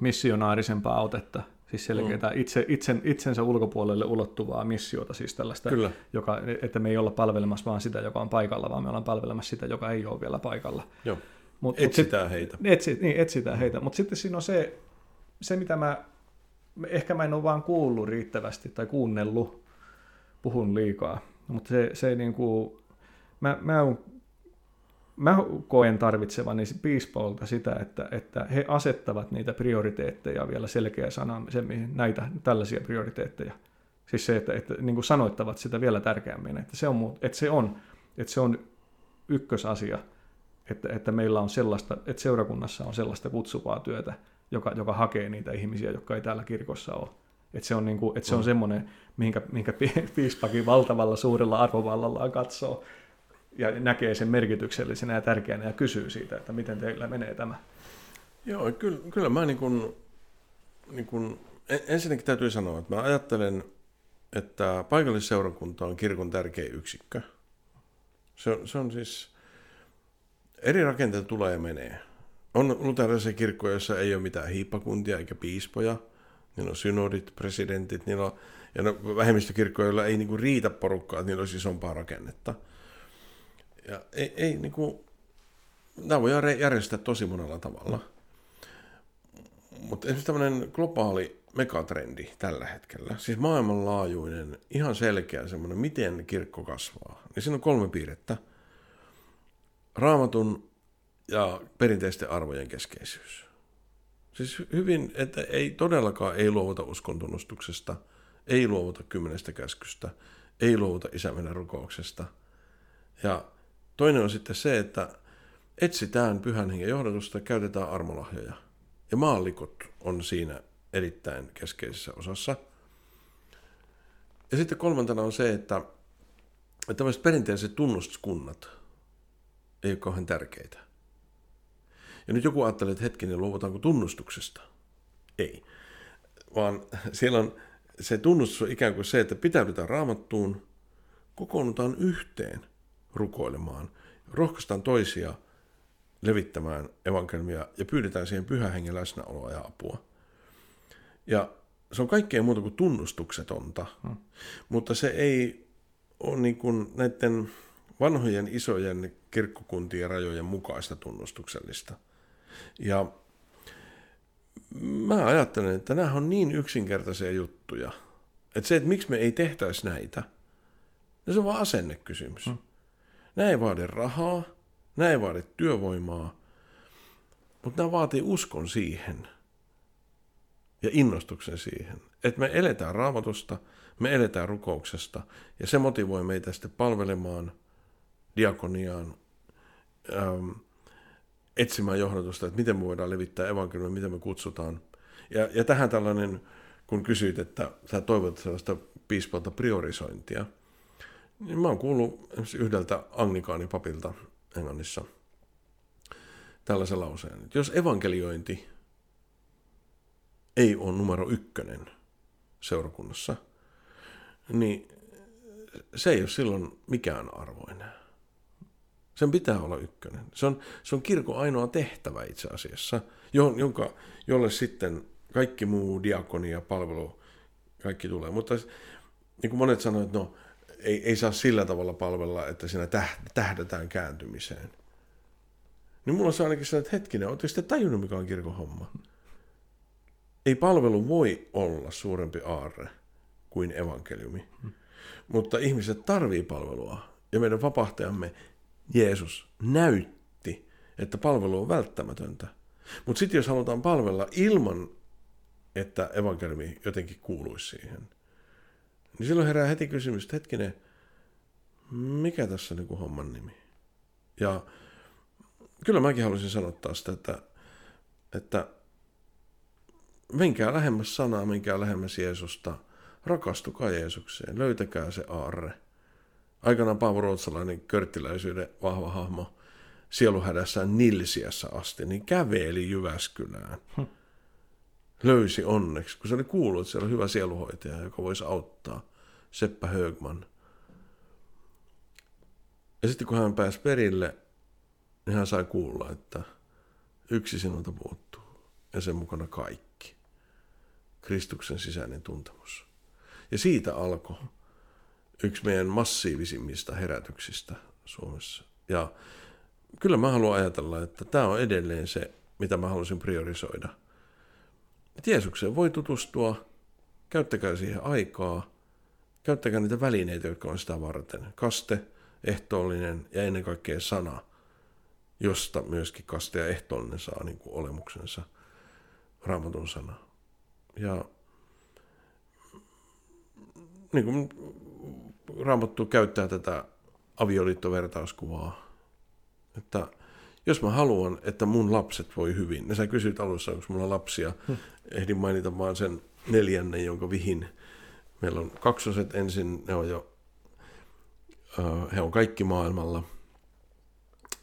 missionaarisempaa otetta, siis selkeää mm. itse, itsen, itsensä ulkopuolelle ulottuvaa missiota, siis tällaista, Kyllä. Joka, että me ei olla palvelemassa vaan sitä, joka on paikalla, vaan me ollaan palvelemassa sitä, joka ei ole vielä paikalla. Joo. Mut, etsitään mut sit, heitä. Etsi, niin, etsitään heitä, mutta sitten siinä on se, se, mitä mä, ehkä mä en ole vaan kuullut riittävästi tai kuunnellut, puhun liikaa, mutta se, se niin kuin, mä, mä oon mä koen tarvitsevani piispoilta sitä, että, että he asettavat niitä prioriteetteja vielä selkeä sanamisemmin, näitä tällaisia prioriteetteja. Siis se, että, että niin kuin sanoittavat sitä vielä tärkeämmin, että se on, että se on, että se on ykkösasia, että, että meillä on sellaista, että seurakunnassa on sellaista kutsuvaa työtä, joka, joka hakee niitä ihmisiä, jotka ei täällä kirkossa ole. Että se on, niin kuin, että se on mm. semmoinen, mihinkä, mihinkä piispakin valtavalla suurella arvovallallaan katsoo, ja näkee sen merkityksellisenä ja tärkeänä ja kysyy siitä, että miten teillä menee tämä. Joo, kyllä, kyllä mä niin kuin, niin kuin, ensinnäkin täytyy sanoa, että mä ajattelen, että paikallisseurakunta on kirkon tärkeä yksikkö. Se on, se on siis, eri rakenteita tulee ja menee. On luterilaisia kirkkoja, joissa ei ole mitään hiippakuntia eikä piispoja. Niillä on synodit, presidentit, niillä on, ja no, vähemmistökirkkoja, joilla ei niin kuin riitä porukkaa, että niillä olisi isompaa rakennetta – ja ei, ei niin kuin, nämä voi järjestää tosi monella tavalla. Mutta esimerkiksi tämmöinen globaali megatrendi tällä hetkellä, siis maailmanlaajuinen, ihan selkeä semmoinen, miten kirkko kasvaa, niin siinä on kolme piirrettä. Raamatun ja perinteisten arvojen keskeisyys. Siis hyvin, että ei todellakaan ei luovuta uskontunnustuksesta, ei luovuta kymmenestä käskystä, ei luovuta isämenen rukouksesta. Ja Toinen on sitten se, että etsitään pyhän hengen johdatusta, käytetään armolahjoja. Ja maallikot on siinä erittäin keskeisessä osassa. Ja sitten kolmantena on se, että, että tämmöiset perinteiset tunnustuskunnat ei ole kauhean tärkeitä. Ja nyt joku ajattelee, että hetkinen, luovutaanko tunnustuksesta? Ei. Vaan siellä on se tunnustus on ikään kuin se, että pitäydytään raamattuun, kokoonnutaan yhteen – rukoilemaan. Rohkaistaan toisia levittämään evankelmia ja pyydetään siihen pyhän hengen läsnäoloa ja apua. Ja se on kaikkea muuta kuin tunnustuksetonta, hmm. mutta se ei ole niin kuin näiden vanhojen isojen kirkkokuntien rajojen mukaista tunnustuksellista. Ja mä ajattelen, että nämä on niin yksinkertaisia juttuja, että se, että miksi me ei tehtäisi näitä, niin se on vaan asennekysymys. Hmm. Nämä ei vaadi rahaa, nämä ei vaadi työvoimaa, mutta nämä vaatii uskon siihen ja innostuksen siihen, että me eletään raamatusta, me eletään rukouksesta ja se motivoi meitä sitten palvelemaan diakoniaan, ähm, etsimään johdatusta, että miten me voidaan levittää evankeliumia, miten me kutsutaan. Ja, ja tähän tällainen, kun kysyit, että sä toivot sellaista piispalta priorisointia – niin mä oon kuullut yhdeltä anglikaanin-papilta Englannissa tällaisen lauseen, että jos evankeliointi ei ole numero ykkönen seurakunnassa, niin se ei ole silloin mikään arvo enää. Sen pitää olla ykkönen. Se on, se on kirkon ainoa tehtävä itse asiassa, jonka, jolle sitten kaikki muu diakonia, palvelu, kaikki tulee. Mutta niin kuin monet sanoivat, että no, ei, ei saa sillä tavalla palvella, että siinä tähdätään kääntymiseen. Niin mulla on ainakin sellainen, että hetkinen, ootteko sitten tajunnut, mikä on kirkon homma? Ei palvelu voi olla suurempi aarre kuin evankeliumi. Mutta ihmiset tarvii palvelua. Ja meidän vapahtajamme Jeesus näytti, että palvelu on välttämätöntä. Mutta sitten jos halutaan palvella ilman, että evankeliumi jotenkin kuuluisi siihen, niin silloin herää heti kysymys, että hetkinen, mikä tässä on niin homman nimi? Ja kyllä mäkin haluaisin sanoa sitä, että, että menkää lähemmäs sanaa, menkää lähemmäs Jeesusta, rakastukaa Jeesukseen, löytäkää se aarre. Aikanaan Paavo Ruotsalainen körttiläisyyden vahva hahmo sieluhädässään Nilsiässä asti, niin käveli Jyväskylään. Hm. Löysi onneksi, kun se oli kuullut, että siellä on hyvä sieluhoitaja, joka voisi auttaa. Seppä Högman. Ja sitten kun hän pääsi perille, niin hän sai kuulla, että yksi sinulta puuttuu ja sen mukana kaikki. Kristuksen sisäinen tuntemus. Ja siitä alkoi yksi meidän massiivisimmista herätyksistä Suomessa. Ja kyllä mä haluan ajatella, että tämä on edelleen se, mitä mä haluaisin priorisoida. Että Jeesukseen voi tutustua, käyttäkää siihen aikaa, käyttäkää niitä välineitä, jotka on sitä varten. Kaste, ehtoollinen ja ennen kaikkea sana, josta myöskin kaste ja ehtoollinen saa niin kuin olemuksensa, raamatun sana. Ja niin kuin Raamattu käyttää tätä avioliittovertauskuvaa, että jos mä haluan, että mun lapset voi hyvin, ja sä kysyt alussa, onko mulla lapsia, hmm. Ehdin mainita vaan sen neljännen, jonka vihin. Meillä on kaksoset ensin, ne on jo, uh, he on kaikki maailmalla.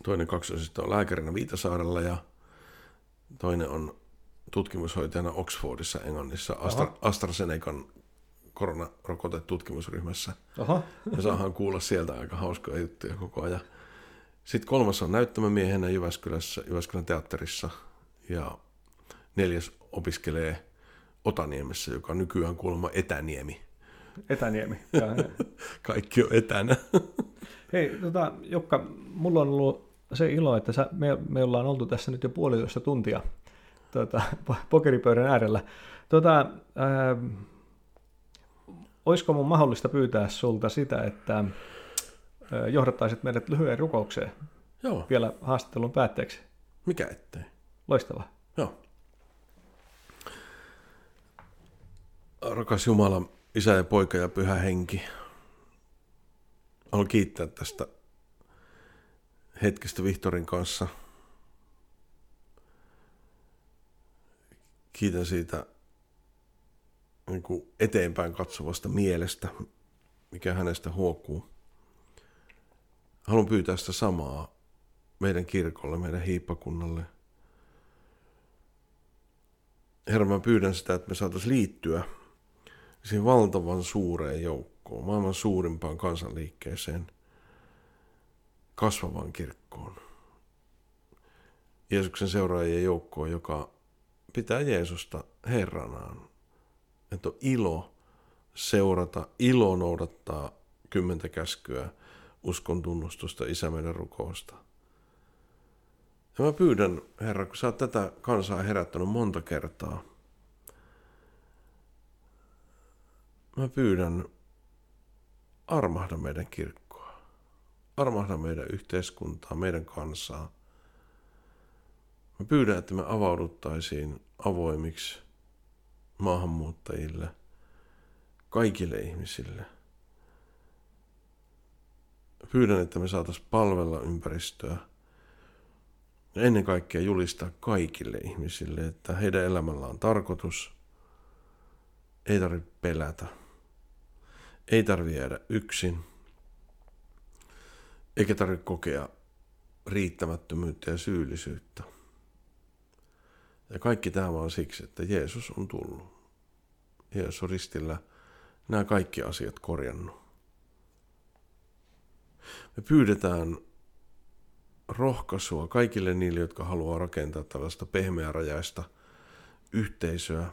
Toinen kaksosista on lääkärinä Viitasaarella ja toinen on tutkimushoitajana Oxfordissa Englannissa Astra, AstraZenecan koronarokotetutkimusryhmässä. Aha. Ja saahan kuulla sieltä aika hauskoja juttuja koko ajan. Sitten kolmas on näyttämömiehenä Jyväskylässä, Jyväskylän teatterissa. Ja neljäs opiskelee Otaniemessä, joka on nykyään kuulemma Etäniemi. Etäniemi. Kaikki on etänä. Hei, tota, Jokka, mulla on ollut se ilo, että sä, me, me ollaan oltu tässä nyt jo puolitoista tuntia tota, pokeripöydän äärellä. Tota, ää, olisiko mun mahdollista pyytää sulta sitä, että johdattaisit meidät lyhyen rukoukseen Joo. vielä haastattelun päätteeksi? Mikä ettei. Loistava. Joo. Rakas Jumala, Isä ja Poika ja Pyhä Henki, haluan kiittää tästä hetkestä Vihtorin kanssa. Kiitän siitä niin kuin eteenpäin katsovasta mielestä, mikä hänestä huokuu. Haluan pyytää sitä samaa meidän kirkolle, meidän hiippakunnalle. Herra, mä pyydän sitä, että me saataisiin liittyä siihen valtavan suureen joukkoon, maailman suurimpaan kansanliikkeeseen, kasvavaan kirkkoon. Jeesuksen seuraajien joukkoon, joka pitää Jeesusta Herranaan, että on ilo seurata, ilo noudattaa kymmentä käskyä, uskon tunnustusta, isä meidän rukousta. Ja mä pyydän, Herra, kun sä oot tätä kansaa herättänyt monta kertaa, mä pyydän, armahda meidän kirkkoa, armahda meidän yhteiskuntaa, meidän kansaa. Mä pyydän, että me avauduttaisiin avoimiksi maahanmuuttajille, kaikille ihmisille. Pyydän, että me saataisiin palvella ympäristöä ja ennen kaikkea julistaa kaikille ihmisille, että heidän elämällä on tarkoitus. Ei tarvitse pelätä. Ei tarvitse jäädä yksin. Eikä tarvitse kokea riittämättömyyttä ja syyllisyyttä. Ja kaikki tämä vaan siksi, että Jeesus on tullut. Jeesus on ristillä nämä kaikki asiat korjannut. Me pyydetään rohkaisua kaikille niille, jotka haluaa rakentaa tällaista pehmeärajaista yhteisöä,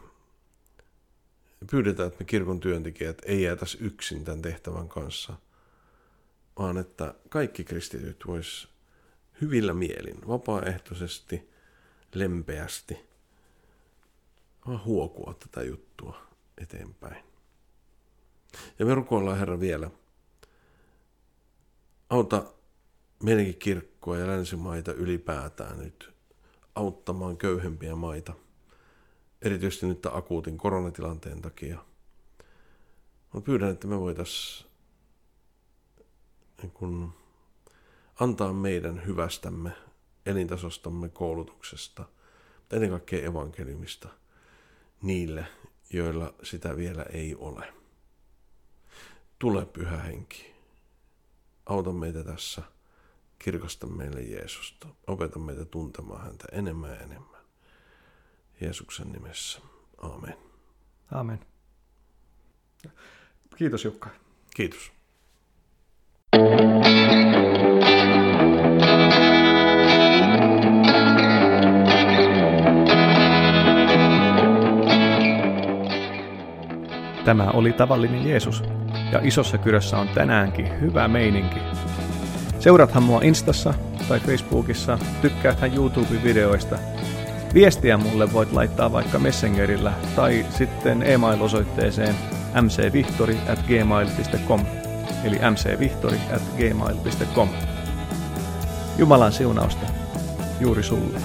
pyydetään, että me kirkon työntekijät ei jäätäisi yksin tämän tehtävän kanssa, vaan että kaikki kristityt vois hyvillä mielin, vapaaehtoisesti, lempeästi, vaan huokua tätä juttua eteenpäin. Ja me rukoillaan Herra vielä, auta meidänkin kirkkoa ja länsimaita ylipäätään nyt auttamaan köyhempiä maita, erityisesti nyt tämän akuutin koronatilanteen takia. Mä pyydän, että me voitaisiin niin antaa meidän hyvästämme, elintasostamme, koulutuksesta, mutta ennen kaikkea evankeliumista niille, joilla sitä vielä ei ole. Tule pyhä henki. Auta meitä tässä. Kirkasta meille Jeesusta. Opeta meitä tuntemaan häntä enemmän ja enemmän. Jeesuksen nimessä. Amen. Amen. Kiitos Jukka. Kiitos. Tämä oli tavallinen Jeesus, ja isossa kyrössä on tänäänkin hyvä meininki. Seurathan mua Instassa tai Facebookissa, tykkääthän YouTube-videoista. Viestiä mulle voit laittaa vaikka Messengerillä tai sitten e-mail-osoitteeseen mcvihtori eli mcvihtori. Jumalan siunausta juuri sulle.